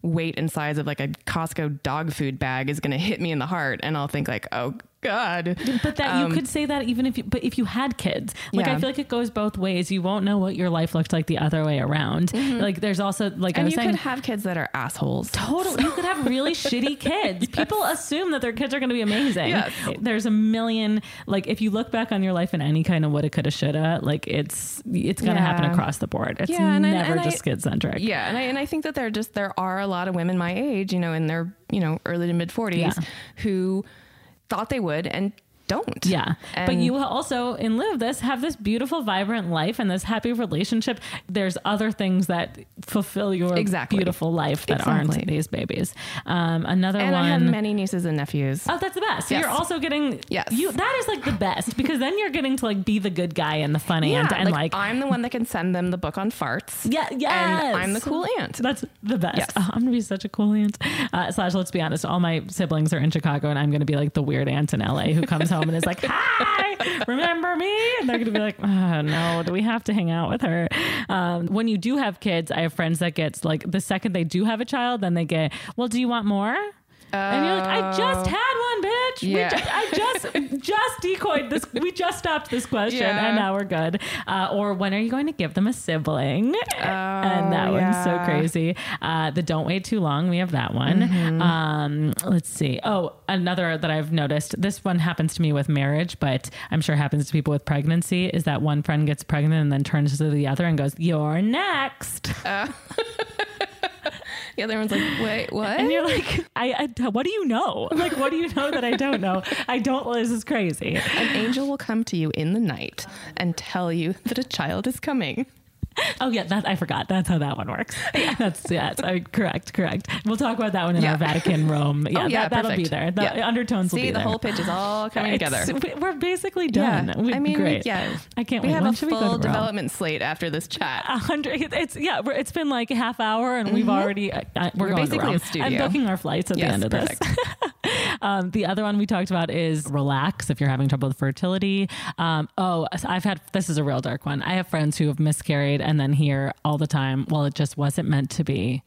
S6: weight and size of like a Costco dog food bag is going to hit me in the heart, and I'll think like, oh God,
S2: But that you could say that even if you, but if you had kids, like I
S6: Um,
S2: feel like it goes both ways. You won't know what your life looked like the other way around. Like there's also like I
S6: Mm-hmm.
S2: was
S6: you
S2: saying.
S6: could have kids that are assholes.
S2: Totally. You could have really shitty kids. People assume that their kids are going to be amazing.
S6: Yes.
S2: There's a million, like, if you look back on your life in any kind of woulda, coulda, shoulda, like, it's it's going to happen across the board. It's
S6: Yeah, and I-
S2: never
S6: and I-
S2: just kid centric.
S6: Yeah, and I and I think that there just there are a lot of women my age, you know, in their you know early to mid forties,
S2: Yeah.
S6: who thought they would and don't.
S2: Yeah. but
S6: And-
S2: you also, in lieu of this, have this beautiful, vibrant life and this happy relationship. There's other things that fulfill your
S6: Exactly.
S2: beautiful life that aren't these babies. Um, another
S6: and
S2: one.
S6: I have many nieces and nephews.
S2: Oh, that's the best. So
S6: Yes.
S2: you're also getting
S6: Yes.
S2: You that is like the best because then you're getting to like be the good guy and the funny
S6: yeah,
S2: and, and like,
S6: I'm the one that can send them the book on farts.
S2: yeah, yes.
S6: and I'm the cool aunt.
S2: That's the best.
S6: Yes.
S2: Oh, I'm gonna be such a cool aunt. Uh, slash, let's be honest, all my siblings are in Chicago, and I'm gonna be like the weird aunt in LA who comes home and is like, "Hi, remember me?" And they're gonna be like, "Oh no, do we have to hang out with her?" Um, when you do have kids, I have friends that gets like the second they do have a child, then they get, "Well, do you want more?" And you're like, I just had one, bitch.
S6: Yeah.
S2: Ju- I just just decoyed this. We just stopped this question,
S6: Yeah.
S2: and now we're good. Uh, or when are you going to give them a sibling? and that one's so crazy. Uh, the don't wait too long. We have that one.
S6: Mm-hmm.
S2: Um, let's see. Oh, another that I've noticed. This one happens to me with marriage, but I'm sure happens to people with pregnancy. Is that one friend gets pregnant and then turns to the other and goes, "You're next."
S6: The other one's like, wait, what?
S2: And you're like, I, I, what do you know? Like, what do you know that I don't know? I don't. This is crazy.
S6: An angel will come to you in the night and tell you that a child is coming.
S2: Oh yeah, that I forgot. That's how that one works. That's yeah. it's- uh, correct, correct. We'll talk about that one in
S6: Yeah.
S2: our Vatican Rome. Yeah,
S6: Oh, yeah,
S2: that, that'll be there. The
S6: Yeah.
S2: undertones will
S6: See,
S2: be
S6: the
S2: there.
S6: whole pitch is all coming
S2: It's-
S6: together.
S2: We're basically done.
S6: Yeah,
S2: We-
S6: I mean,
S2: great.
S6: yeah,
S2: I can't
S6: we
S2: wait.
S6: have
S2: When
S6: a full development slate after this chat.
S2: A hundred. It's yeah. We're, it's been like a half hour, and we've already uh, uh, we're,
S6: We're basically a studio.
S2: I'm booking our flights at the end of this. Um, the other one we talked about is relax if you're having trouble with fertility. Um, oh, I've had this is a real dark one. I have friends who have miscarried and then hear all the time, "Well, it just wasn't meant to be,"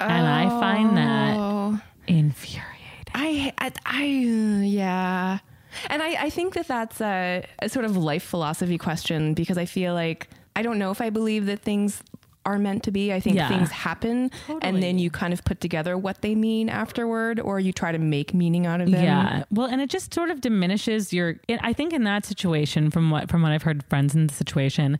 S2: and I find that
S6: Oh.
S2: infuriating.
S6: I, I, I yeah. And I, I think that that's a, a sort of life philosophy question because I feel like I don't know if I believe that things are meant to be. I think
S2: Yeah.
S6: things happen
S2: Totally.
S6: and then you kind of put together what they mean afterward or you try to make meaning out of them.
S2: Yeah. Well, and it just sort of diminishes your. It, I think in that situation, from what from what I've heard, friends in the situation,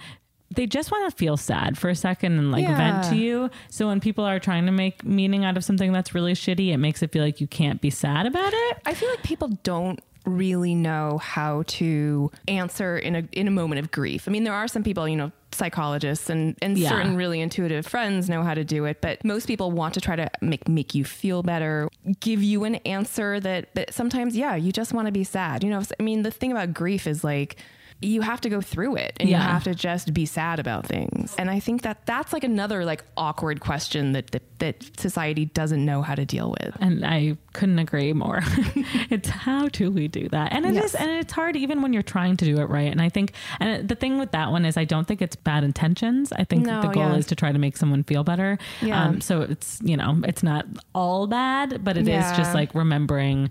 S2: they just want to feel sad for a second and like vent to you. So when people are trying to make meaning out of something that's really shitty, it makes it feel like you can't be sad about it.
S6: I feel like people don't really know how to answer in a in a moment of grief. I mean, there are some people, you know, psychologists and and
S2: Yeah.
S6: certain really intuitive friends know how to do it, but most people want to try to make make you feel better, give you an answer that that sometimes yeah, you just want to be sad. You know, I mean, the thing about grief is like you have to go through it and
S2: Yeah.
S6: you have to just be sad about things. And I think that that's like another like awkward question that that, that society doesn't know how to deal with.
S2: And I couldn't agree more. it's how do we do that? And it is,
S6: Yes.
S2: and it's hard even when you're trying to do it right. And I think, and the thing with that one is, I don't think it's bad intentions. I think
S6: No,
S2: the goal
S6: yeah.
S2: is to try to make someone feel better.
S6: Yeah.
S2: Um, so it's you know, it's not all bad, but it is just like remembering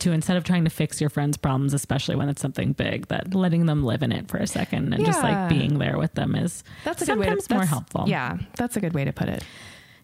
S2: to instead of trying to fix your friend's problems, especially when it's something big, that letting them live in it for a second and just like being there with them is
S6: That's a good way to,
S2: sometimes more helpful.
S6: Yeah, that's a good way to put it.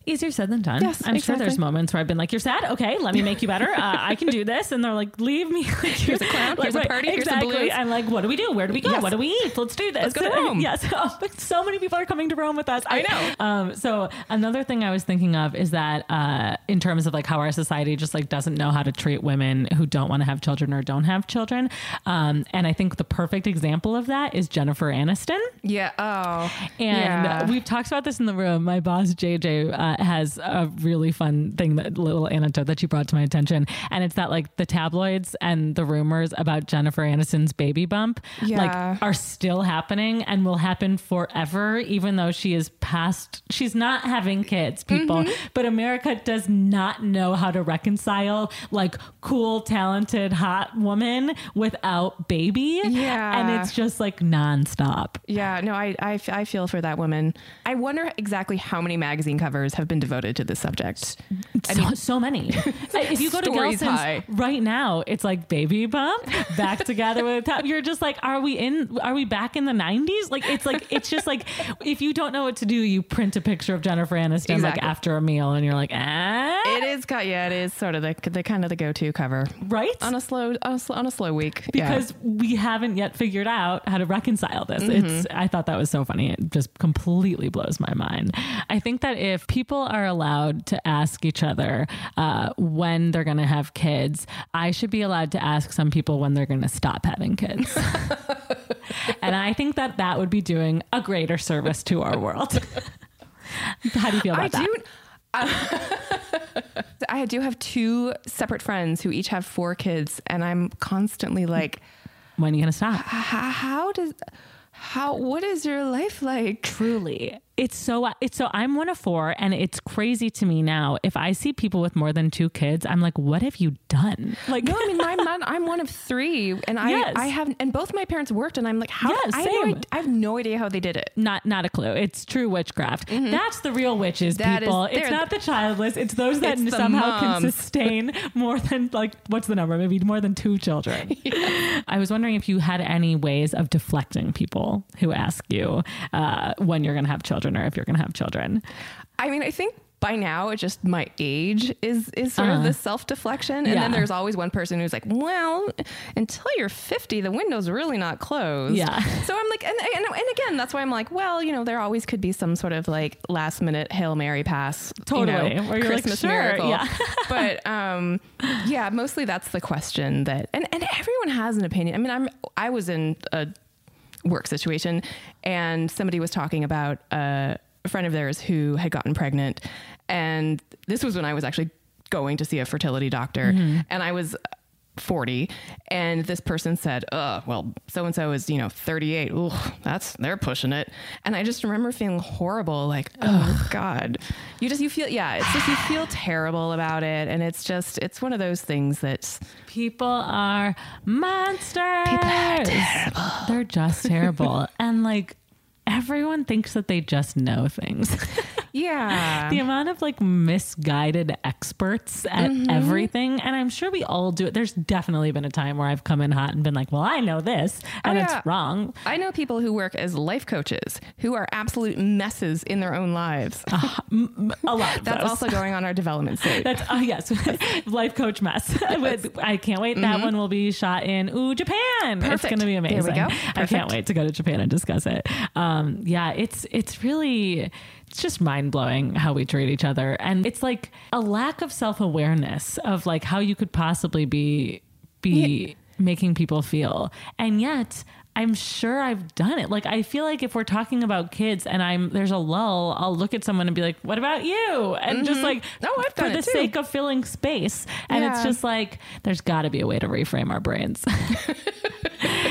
S2: Easier said than done.
S6: Yes,
S2: I'm sure there's moments where I've been like, "You're sad? Okay, let me make you better. Uh, I can do this." And they're like, "Leave me." Like,
S6: Here's a clown, here's a party, here's
S2: exactly.
S6: balloons.
S2: I'm like, "What do we do? Where do we go?
S6: Yes.
S2: What do we eat? Let's do this.
S6: Let's go to Rome.
S2: yes. Oh, but so many people are coming to Rome with us.
S6: I know.
S2: Um, so another thing I was thinking of is that uh, in terms of like how our society just like doesn't know how to treat women who don't want to have children or don't have children. Um, and I think the perfect example of that is Jennifer Aniston.
S6: Yeah. Oh.
S2: And
S6: yeah.
S2: we've talked about this in the room. My boss JJ uh, has a really fun thing that little anecdote that she brought to my attention, and it's that like the tabloids and the rumors about Jennifer Aniston's baby bump
S6: Yeah.
S2: like are still happening and will happen forever, even though she is past. She's not having kids, people.
S6: Mm-hmm.
S2: But America does not know how to reconcile like cool, talented, hot woman without baby.
S6: Yeah.
S2: and it's just like nonstop.
S6: Yeah, no, I, I, I feel for that woman. I wonder exactly how many magazine covers have been devoted to this subject.
S2: so, so many. if you go to Gelson's
S6: high.
S2: right now, it's like baby bump back together with top. You're just like, are we in? Are we back in the '90s? Like it's like it's just like if you don't know what to do, you print a picture of Jennifer Aniston like after a meal, and you're like, ah,
S6: It is, yeah, it is sort of the, the kind of the go-to cover
S2: right?
S6: on a slow on a, sl- on a slow week Yeah.
S2: because we haven't yet figured out how to reconcile this.
S6: Mm-hmm.
S2: It's I thought that was so funny. It just completely blows my mind. I think that if people are allowed to ask each other uh, when they're going to have kids, I should be allowed to ask some people when they're going to stop having kids. and I think that that would be doing a greater service to our world. how do you feel about
S6: I
S2: that?
S6: do. uh, I do have two separate friends who each have four kids, and I'm constantly like,
S2: When are you going to stop?
S6: how, how does, how, what is your life like?
S2: Truly. It's so it's so I'm one of four and it's crazy to me now. If I see people with more than two kids, I'm like, what have you done? Like
S6: No, I mean, my mom, I'm one of three, and I,
S2: Yes.
S6: I have, and both my parents worked, and I'm like, how?
S2: Yeah,
S6: I, have no. I have no idea how they did it.
S2: not not a clue. It's true witchcraft. That's the real witches,
S6: Mm-hmm. That is-
S2: people. it's not the childless. It's those that
S6: It's
S2: somehow can sustain more than like what's the number? Maybe more than two children. I was wondering if you had any ways of deflecting people who ask you uh, when you're going to have children or if you're going to have children.
S6: I mean, I think by now it's just my age is is sort of the self deflection, and
S2: Uh-huh. Yeah.
S6: then there's always one person who's like, "Well, until you're 50, the window's really not closed."
S2: Yeah.
S6: So I'm like, and, and and again, that's why I'm like, well, you know, there always could be some sort of like last minute hail mary pass, you
S2: Totally,
S6: know,
S2: where you're like,
S6: Christmas
S2: sure,
S6: miracle.
S2: yeah.
S6: but um, yeah, mostly that's the question that, and and everyone has an opinion. I mean, I'm I was in a work situation. And somebody was talking about a friend of theirs who had gotten pregnant. And this was when i was actually going to see a fertility doctor. Mm-hmm. And i was 40 and this person said uh well so and so is you know 38 Ooh, that's they're pushing it and i just remember feeling horrible like oh god you just you feel yeah it's just you feel terrible about it and it's just it's one of those things that
S2: People are monsters. People are terrible. They're just terrible. and like everyone thinks that they just know things.
S6: yeah
S2: the amount of like misguided experts at
S6: Mm-hmm.
S2: everything. And I'm sure we all do it. There's definitely been a time where I've come in hot and been like, well, I know this and
S6: Oh, yeah.
S2: it's wrong.
S6: I know people who work as life coaches who are absolute messes in their own lives.
S2: A lot
S6: That's
S2: those.
S6: also going on our development stage.
S2: That's oh yes, life coach mess. With- I can't wait. That one will be shot in ooh Japan. It's
S6: Mm-hmm.
S2: Going to be
S6: There we
S2: amazing.
S6: go.
S2: I can't wait to go to Japan and discuss it. Um, Um, yeah, it's it's really it's just mind blowing how we treat each other, and it's like a lack of self awareness of like how you could possibly be be making people feel, and yet. I'm sure I've done it. Like I feel like if we're talking about kids and I'm there's a lull, I'll look at someone and be like, "What about you?" And just mm-hmm. like
S6: No, I've
S2: for
S6: done
S2: the
S6: it too.
S2: sake of filling space. And it's just like there's got to be a way to reframe our brains.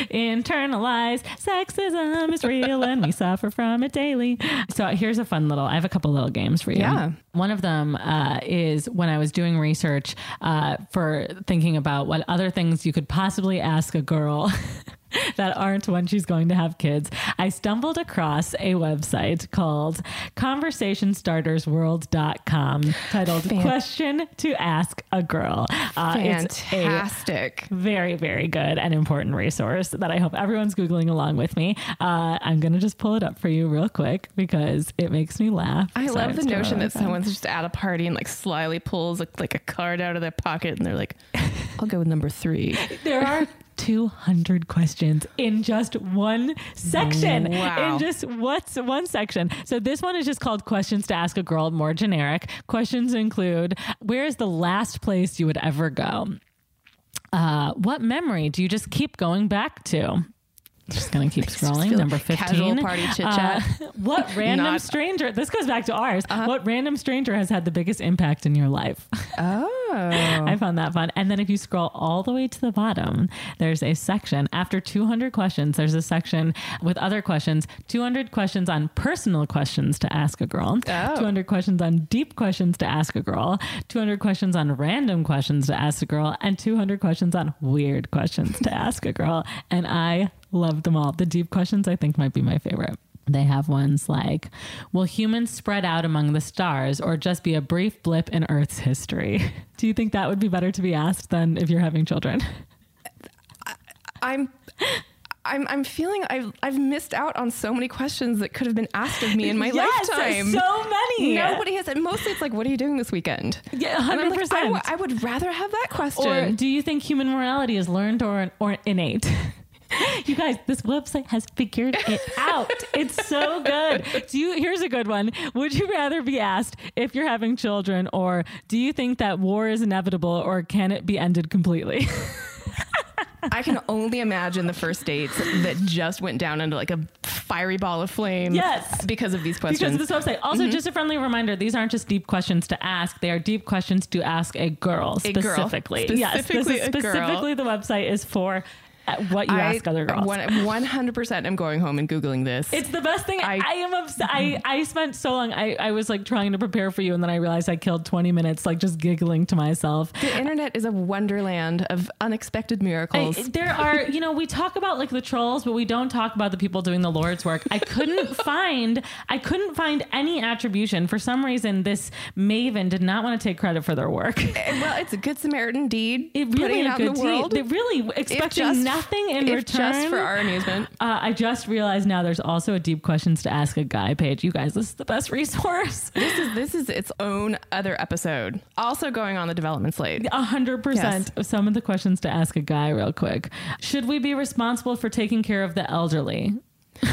S2: Internalized sexism is real and we suffer from it daily. So here's a fun little, I have a couple little games for you.
S6: Yeah.
S2: One of them uh, is when I was doing research uh, for thinking about what other things you could possibly ask a girl. that aren't when she's going to have kids, I stumbled across a website called conversationstartersworld.com titled
S6: Fan-
S2: Question to Ask a Girl. Uh,
S6: Fantastic.
S2: very, very good and important resource that I hope everyone's Googling along with me. Uh, I'm going to just pull it up for you real quick because it makes me laugh.
S6: I
S2: Sorry,
S6: love the notion that someone's just at a party and like slyly pulls like, like a card out of their pocket and they're like, I'll go with number three.
S2: There are 200 questions in just one section.
S6: Wow.
S2: In just what's one section. So this one is just called questions to ask a girl, more generic. Questions include where is the last place you would ever go? Uh, what memory do you just keep going back to? Just gonna keep scrolling. Number fifteen.
S6: casual party chit-chat.
S2: Uh, what random
S6: Not- Uh-huh.
S2: stranger? This goes back to ours. What random stranger has had the biggest impact in your life?
S6: Oh.
S2: I found that fun. And then if you scroll all the way to the bottom, there's a section after 200 questions. There's a section with other questions 200 questions on personal questions to ask a girl,
S6: Oh.
S2: 200 questions on deep questions to ask a girl, 200 questions on random questions to ask a girl, and 200 questions on weird questions to ask a girl. And I loved them all. The deep questions, I think, might be my favorite. They have ones like, will humans spread out among the stars or just be a brief blip in Earth's history? Do you think that would be better to be asked than if you're having children?
S6: I'm. I'm, I'm feeling I've, I've missed out on so many questions that could have been asked of me in my
S2: Yes,
S6: lifetime.
S2: so many.
S6: Nobody has. And mostly it's like, what are you doing this weekend?
S2: Yeah,
S6: And I'm like,
S2: 100%.
S6: I, w- I would rather have that question.
S2: Or do you think human morality is learned or, or innate? You guys, this website has figured it out. It's so good. Do you here's a good one. Would you rather be asked if you're having children or do you think that war is inevitable or can it be ended completely?
S6: I can only imagine the first dates that just went down into like a fiery ball of flame.
S2: Yes.
S6: Because of these
S2: because
S6: questions.
S2: of this website. Also,
S6: Mm-hmm.
S2: just a friendly reminder: these aren't just deep questions to ask; they are deep questions to ask a girl
S6: A girl.
S2: specifically. yes, this
S6: Specifically
S2: is
S6: a girl.
S2: specifically the website is for what you ask other girls.
S6: 100% I'm going home and Googling this.
S2: It's the best thing. I,
S6: I-
S2: am obsessed. I, I spent so long. I, I was like trying to prepare for you, and then I realized I killed 20 minutes like just giggling to myself.
S6: the internet is a wonderland of unexpected
S2: I,
S6: miracles.
S2: there are, you know, we talk about like the trolls, but we don't talk about the people doing the Lord's work. I couldn't find, I couldn't find any attribution. For some reason, this maven did not want to take credit for their work.
S6: Eh, well, it's a good Samaritan deed.
S2: It
S6: putting
S2: really
S6: it
S2: a
S6: out
S2: good
S6: in the
S2: deed.
S6: world.
S2: They really
S6: If
S2: expecting
S6: just-
S2: nothing in
S6: if
S2: return.
S6: just for our amusement.
S2: Uh, I just realized now there's also a deep questions to ask a guy page. You guys, this is the best resource.
S6: This is this is its own other episode. Also going on the development slate.
S2: A hundred percent. Of some of the questions to ask a guy, real quick. Should we be responsible for taking care of the elderly?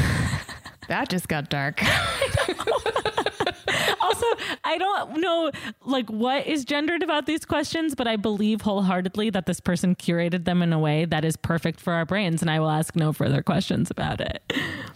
S6: That just got dark.
S2: Also, I don't know like what is gendered about these questions, but I believe wholeheartedly that this person curated them in a way that is perfect for our brains, and I will ask no further questions about it.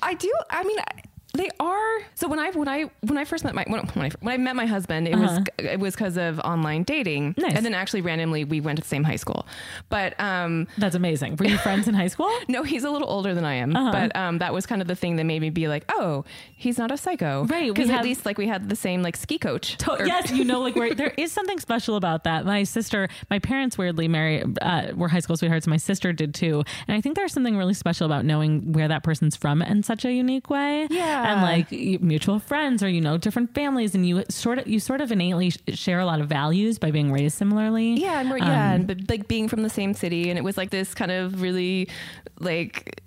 S6: I do. I mean, I- they are. So when I when I when I first met my when, when I when I met my husband, it was it was because of online dating,
S2: Uh-huh. Nice.
S6: and then actually randomly we went to the same high school. But um,
S2: That's amazing. Were you friends in high school?
S6: no, he's a little older than I am.
S2: Uh-huh.
S6: But um, that was kind of the thing that made me be like, oh, he's not a psycho,
S2: Right,
S6: Because at
S2: have-
S6: least like we had the same like ski coach.
S2: To-
S6: Or-
S2: yes, you know, like where there is something special about that. My sister, my parents weirdly married, uh, were high school sweethearts. My sister did too, and I think there's something really special about knowing where that person's from in such a unique way.
S6: Yeah.
S2: And like mutual friends or you know different families, and you sort of you sort of innately share a lot of values by being raised similarly.
S6: Yeah, and we're, yeah, and but like being from the same city, and it was like this kind of really like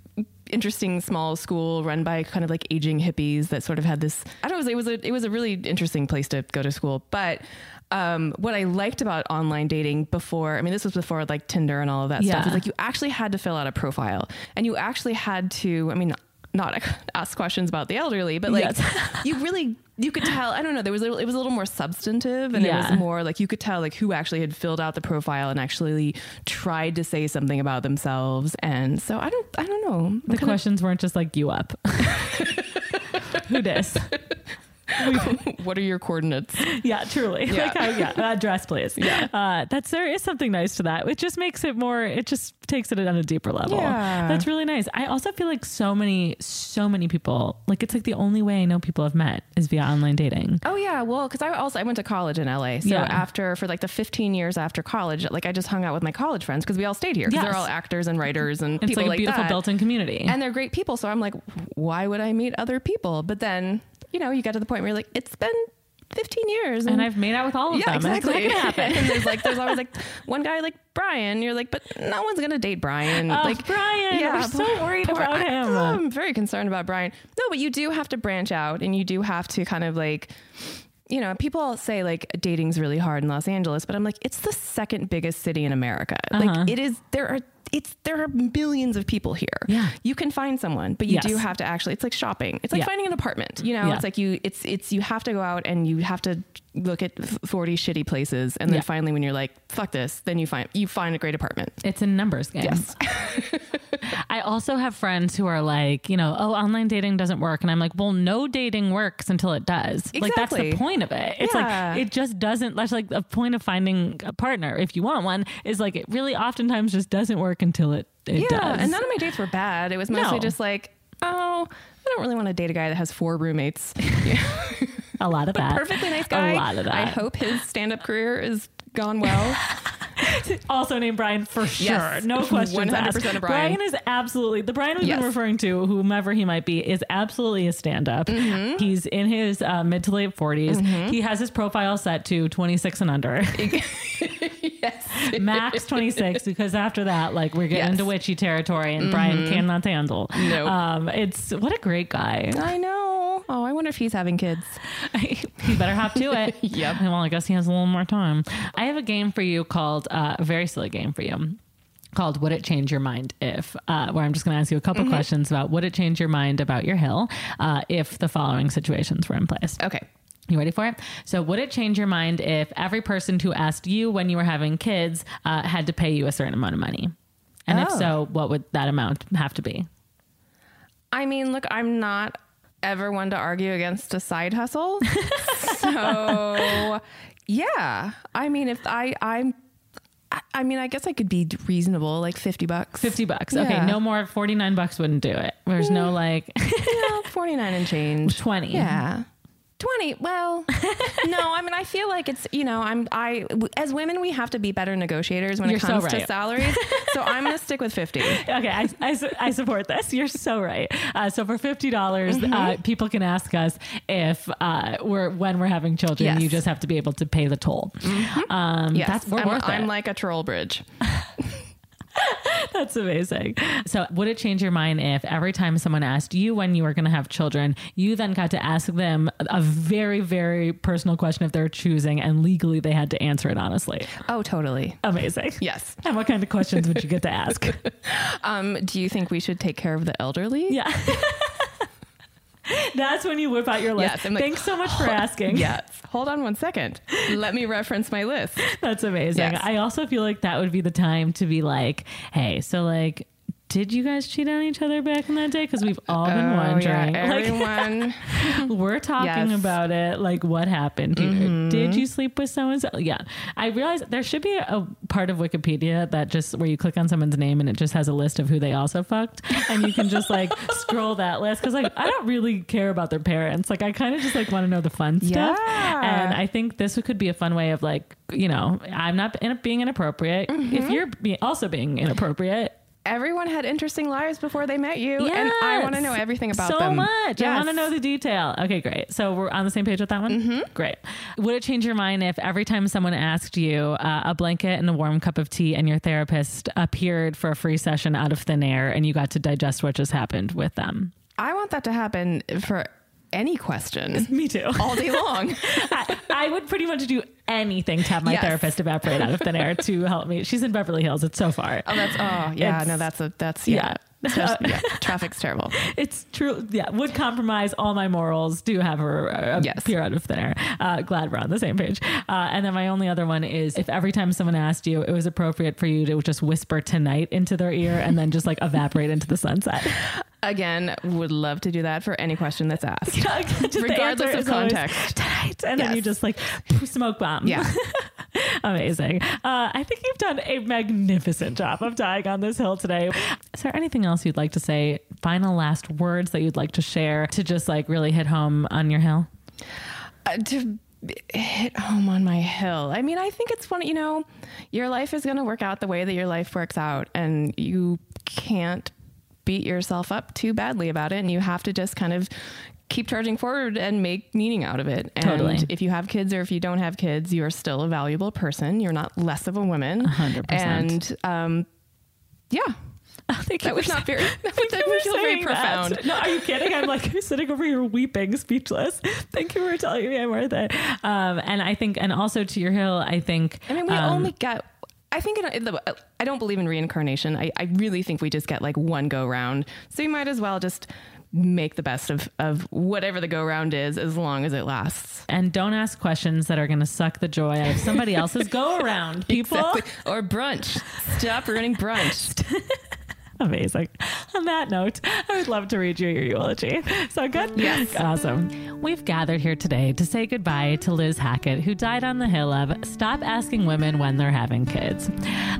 S6: interesting small school run by kind of like aging hippies that sort of had this. I don't know. It was a it was a really interesting place to go to school, but. Um, what I liked about online dating before, I mean, this was before like Tinder and all of that
S2: Yeah.
S6: stuff, is like you actually had to fill out a profile and you actually had to, I mean, not ask questions about the elderly, but like
S2: Yes.
S6: you really, you could tell, I don't know, there was, a, it was a little more substantive and it was more like you could tell like who actually had filled out the profile and actually tried to say something about themselves. And so I don't, I don't know.
S2: the questions weren't just like you up. Who dis?
S6: what are your coordinates?
S2: Yeah, truly.
S6: Yeah.
S2: Like how, yeah, address, please.
S6: Yeah.
S2: Uh, that's there is something nice to that. It just makes it more. It just takes it on a deeper level.
S6: Yeah.
S2: that's really nice. I also feel like so many, so many people. Like it's like the only way I know people have met is via online dating.
S6: Oh yeah, well, because I also I went to college in LA. So
S2: Yeah.
S6: after for like the 15 years after college, like I just hung out with my college friends because we all stayed here.
S2: Yes.
S6: They're all actors and writers and
S2: It's
S6: people
S2: like a
S6: like
S2: beautiful
S6: that.
S2: built-in community.
S6: and they're great people. So I'm like, why would I meet other people? But then you know you get to the point where you're like, it's been 15 years,
S2: and I've made out with all of
S6: yeah,
S2: them. and it's
S6: exactly.
S2: not gonna happen.
S6: and there's like there's always like one guy like Brian. You're like, but no one's gonna date Brian.
S2: Oh,
S6: like
S2: Brian, we're so worried
S6: poor-
S2: about
S6: I-
S2: him.
S6: I'm very concerned about Brian. No, but you do have to branch out, and you do have to kind of like. You know, people say like dating's really hard in Los Angeles, but I'm like, it's the second biggest city in America.
S2: Uh-huh.
S6: Like it is there are it's there are millions of people here.
S2: Yeah.
S6: You can find someone, but you
S2: Yes.
S6: do have to actually it's like shopping. It's like
S2: Yeah.
S6: finding an apartment. You know,
S2: Yeah.
S6: it's like you it's it's you have to go out and you have to look at 40 shitty places and then
S2: Yeah.
S6: finally when you're like, fuck this, then you find you find a great apartment.
S2: It's a numbers game.
S6: Yes.
S2: I also have friends who are like, you know, oh, online dating doesn't work. And I'm like, well, no dating works until it does. Exactly. Like, that's the point of it. It's like, it just doesn't, that's like the point of finding a partner, if you want one, is like, it really oftentimes just doesn't work until it, it
S6: yeah,
S2: does.
S6: and none of my dates were bad. It was mostly
S2: No.
S6: just like, oh, I don't really want to date a guy that has four roommates.
S2: a lot of that.
S6: Perfectly nice guy.
S2: A lot of that.
S6: I hope his stand-up career is gone well.
S2: also named Brian for sure.
S6: Yes.
S2: No questions
S6: 100%
S2: asked.
S6: of Brian.
S2: is absolutely the Brian we've
S6: Yes.
S2: been referring to, whomever he might be, is absolutely a stand-up.
S6: Mm-hmm.
S2: He's in his uh, mid to late 40s. He has his profile set to 26 and under.
S6: yes.
S2: Max 26 because after that, like we're getting
S6: Yes.
S2: into witchy territory and Brian cannot handle.
S6: Nope.
S2: Um, it's what a great guy.
S6: I know. Oh, I wonder if he's having kids.
S2: he better hop to it.
S6: Yep.
S2: Well, I guess he has a little more time. I have a game for you called uh, a very silly game for you. Called Would It Change Your Mind If? Uh, where I'm just going to ask you a couple
S6: Mm-hmm.
S2: questions about would it change your mind about your hill uh, if the following situations were in place.
S6: Okay.
S2: You ready for it? So, would it change your mind if every person who asked you when you were having kids uh, had to pay you a certain amount of money? And if
S6: Oh.
S2: so, what would that amount have to be?
S6: I mean, look, I'm not ever one to argue against a side hustle. so, yeah. I mean, if I, I'm, I- mean, I guess I could be reasonable, like 50 bucks.
S2: 50 bucks. Okay,
S6: Yeah.
S2: no more. 49 bucks wouldn't do it. There's no mm. like
S6: Yeah, 49 and change.
S2: 20.
S6: Yeah. 20 well no i mean i feel like it's you know i'm i as women we have to be better negotiators when
S2: You're
S6: it
S2: so
S6: comes
S2: right.
S6: to salaries so i'm gonna stick with 50
S2: Okay, I, I, I support this. You're so right. Uh, so for fifty dollars,
S6: Mm-hmm.
S2: uh, people can ask us if uh, we're when we're having children.
S6: Yes. Mm-hmm.
S2: You just have to be able to pay the toll. Um,
S6: yes
S2: that's we're
S6: I'm,
S2: worth
S6: I'm
S2: it.
S6: like a troll bridge
S2: That's amazing. So, would it change your mind if every time someone asked you when you were going to have children, you then got to ask them a very, very personal question if they're choosing, and legally they had to answer it honestly?
S6: oh totally
S2: Amazing.
S6: yes
S2: And what kind of questions would you get to ask?
S6: um do you think we should take care of the elderly
S2: Yeah. That's when you whip out your list.
S6: Yes, like,
S2: Thanks so much for asking.
S6: yes hold on one second let me reference my list
S2: That's amazing.
S6: Yes.
S2: I also feel like that would be the time to be like, hey, so like, did you guys cheat on each other back in that day? Because we've all been
S6: Oh,
S2: wondering.
S6: yeah,
S2: Like,
S6: everyone
S2: we're talking
S6: Yes. Mm-hmm.
S2: about it. Like, what happened here? Did you sleep with someone? so? Yeah. I realize there should be a, part of Wikipedia that just where you click on someone's name and it just has a list of who they also fucked. And you can just like scroll that list. Cause like, I don't really care about their parents. Like, I kind of just like want to know the fun stuff.
S6: Yeah.
S2: And I think this could be a fun way of like, you know, I'm not in, being inappropriate.
S6: Mm-hmm.
S2: If you're be, also being inappropriate,
S6: everyone had interesting lives before they met you and i want to know everything about
S2: so
S6: them
S2: much. I want to
S6: Mm-hmm.
S2: know the detail. Okay, great. So we're on the same page with that one. Great. Would it change your mind if every time someone asked you uh, a blanket and a warm cup of tea, and your therapist appeared for a free session out of thin air, and you got to digest what just happened with them?
S6: I want that to happen for any question
S2: Me too.
S6: all day long.
S2: I, I would pretty much do anything to have my
S6: Yes.
S2: therapist evaporate out of thin air to help me. She's in Beverly Hills. It's so far.
S6: oh, that's oh yeah,
S2: It's-
S6: no, that's a that's yeah. Yeah, traffic's terrible.
S2: It's true. Yeah, would compromise all my morals. Do have her uh,
S6: Yes.
S2: appear out of thin air. Uh, glad we're on the same page. Uh, and then my only other one is if every time someone asked you, it was appropriate for you to just whisper tonight into their ear and then just like evaporate into the sunset.
S6: Again, would love to do that for any question that's asked. Regardless of
S2: always,
S6: context.
S2: Tonight, and then you just like smoke bomb.
S6: Yeah.
S2: Amazing. Uh, I think you've done a magnificent job of dying on this hill today. Is there anything else you'd like to say? Final last words that you'd like to share to just like really hit home on your hill?
S6: Uh, to hit home on my hill. I mean, I think it's one, you know, your life is going to work out the way that your life works out, and you can't beat yourself up too badly about it. And you have to just kind of keep charging forward and make meaning out of it. And
S2: Totally.
S6: if you have kids or if you don't have kids, you're still a valuable person. You're not less of a woman.
S2: 100%.
S6: And, um, yeah.
S2: You
S6: That was not very, that that was very
S2: saying that.
S6: profound.
S2: No, are you kidding? I'm like sitting over here weeping, speechless. Thank you for telling me I'm worth it. Um, and I think, and also to your hill, I think.
S6: I mean, we
S2: um,
S6: only get. I think in, in the, I don't believe in reincarnation. I, I really think we just get like one go round. So you might as well just make the best of, of whatever the go round is as long as it lasts.
S2: and don't ask questions that are going to suck the joy out of somebody else's go around, people.
S6: Exactly. Or brunch. Stop ruining brunch.
S2: Amazing. On that note, I would love to read you your eulogy. So good?
S6: Yes.
S2: Awesome. We've gathered here today to say goodbye to Liz Hackett, who died on the hill of Stop Asking Women When They're Having Kids.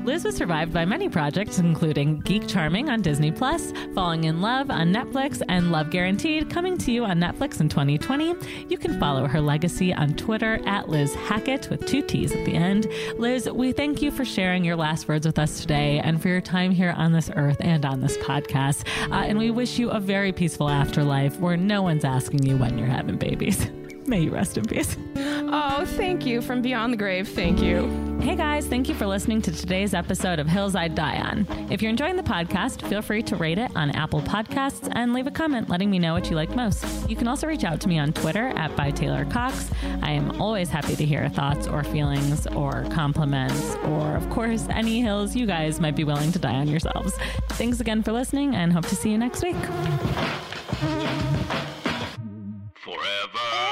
S2: Liz was survived by many projects, including Geek Charming on Disney Plus, Falling Inn Love on Netflix, and Love Guaranteed coming to you on Netflix in 2020. You can follow her legacy on Twitter at Liz Hackett with two T's at the end. Liz, we thank you for sharing your last words with us today and for your time here on this earth and on this podcast. Uh, and we wish you a very peaceful afterlife where no one's asking you when you're having babies. May you rest in peace.
S6: Oh, thank you from beyond the grave. Thank you.
S2: Hey guys, thank you for listening to today's episode of Hills I'd Die On. If you're enjoying the podcast, feel free to rate it on Apple Podcasts and leave a comment letting me know what you like most. You can also reach out to me on Twitter at by Taylor Cox. I am always happy to hear thoughts or feelings or compliments or, of course, any hills you guys might be willing to die on yourselves. Thanks again for listening and hope to see you next week.
S1: Forever.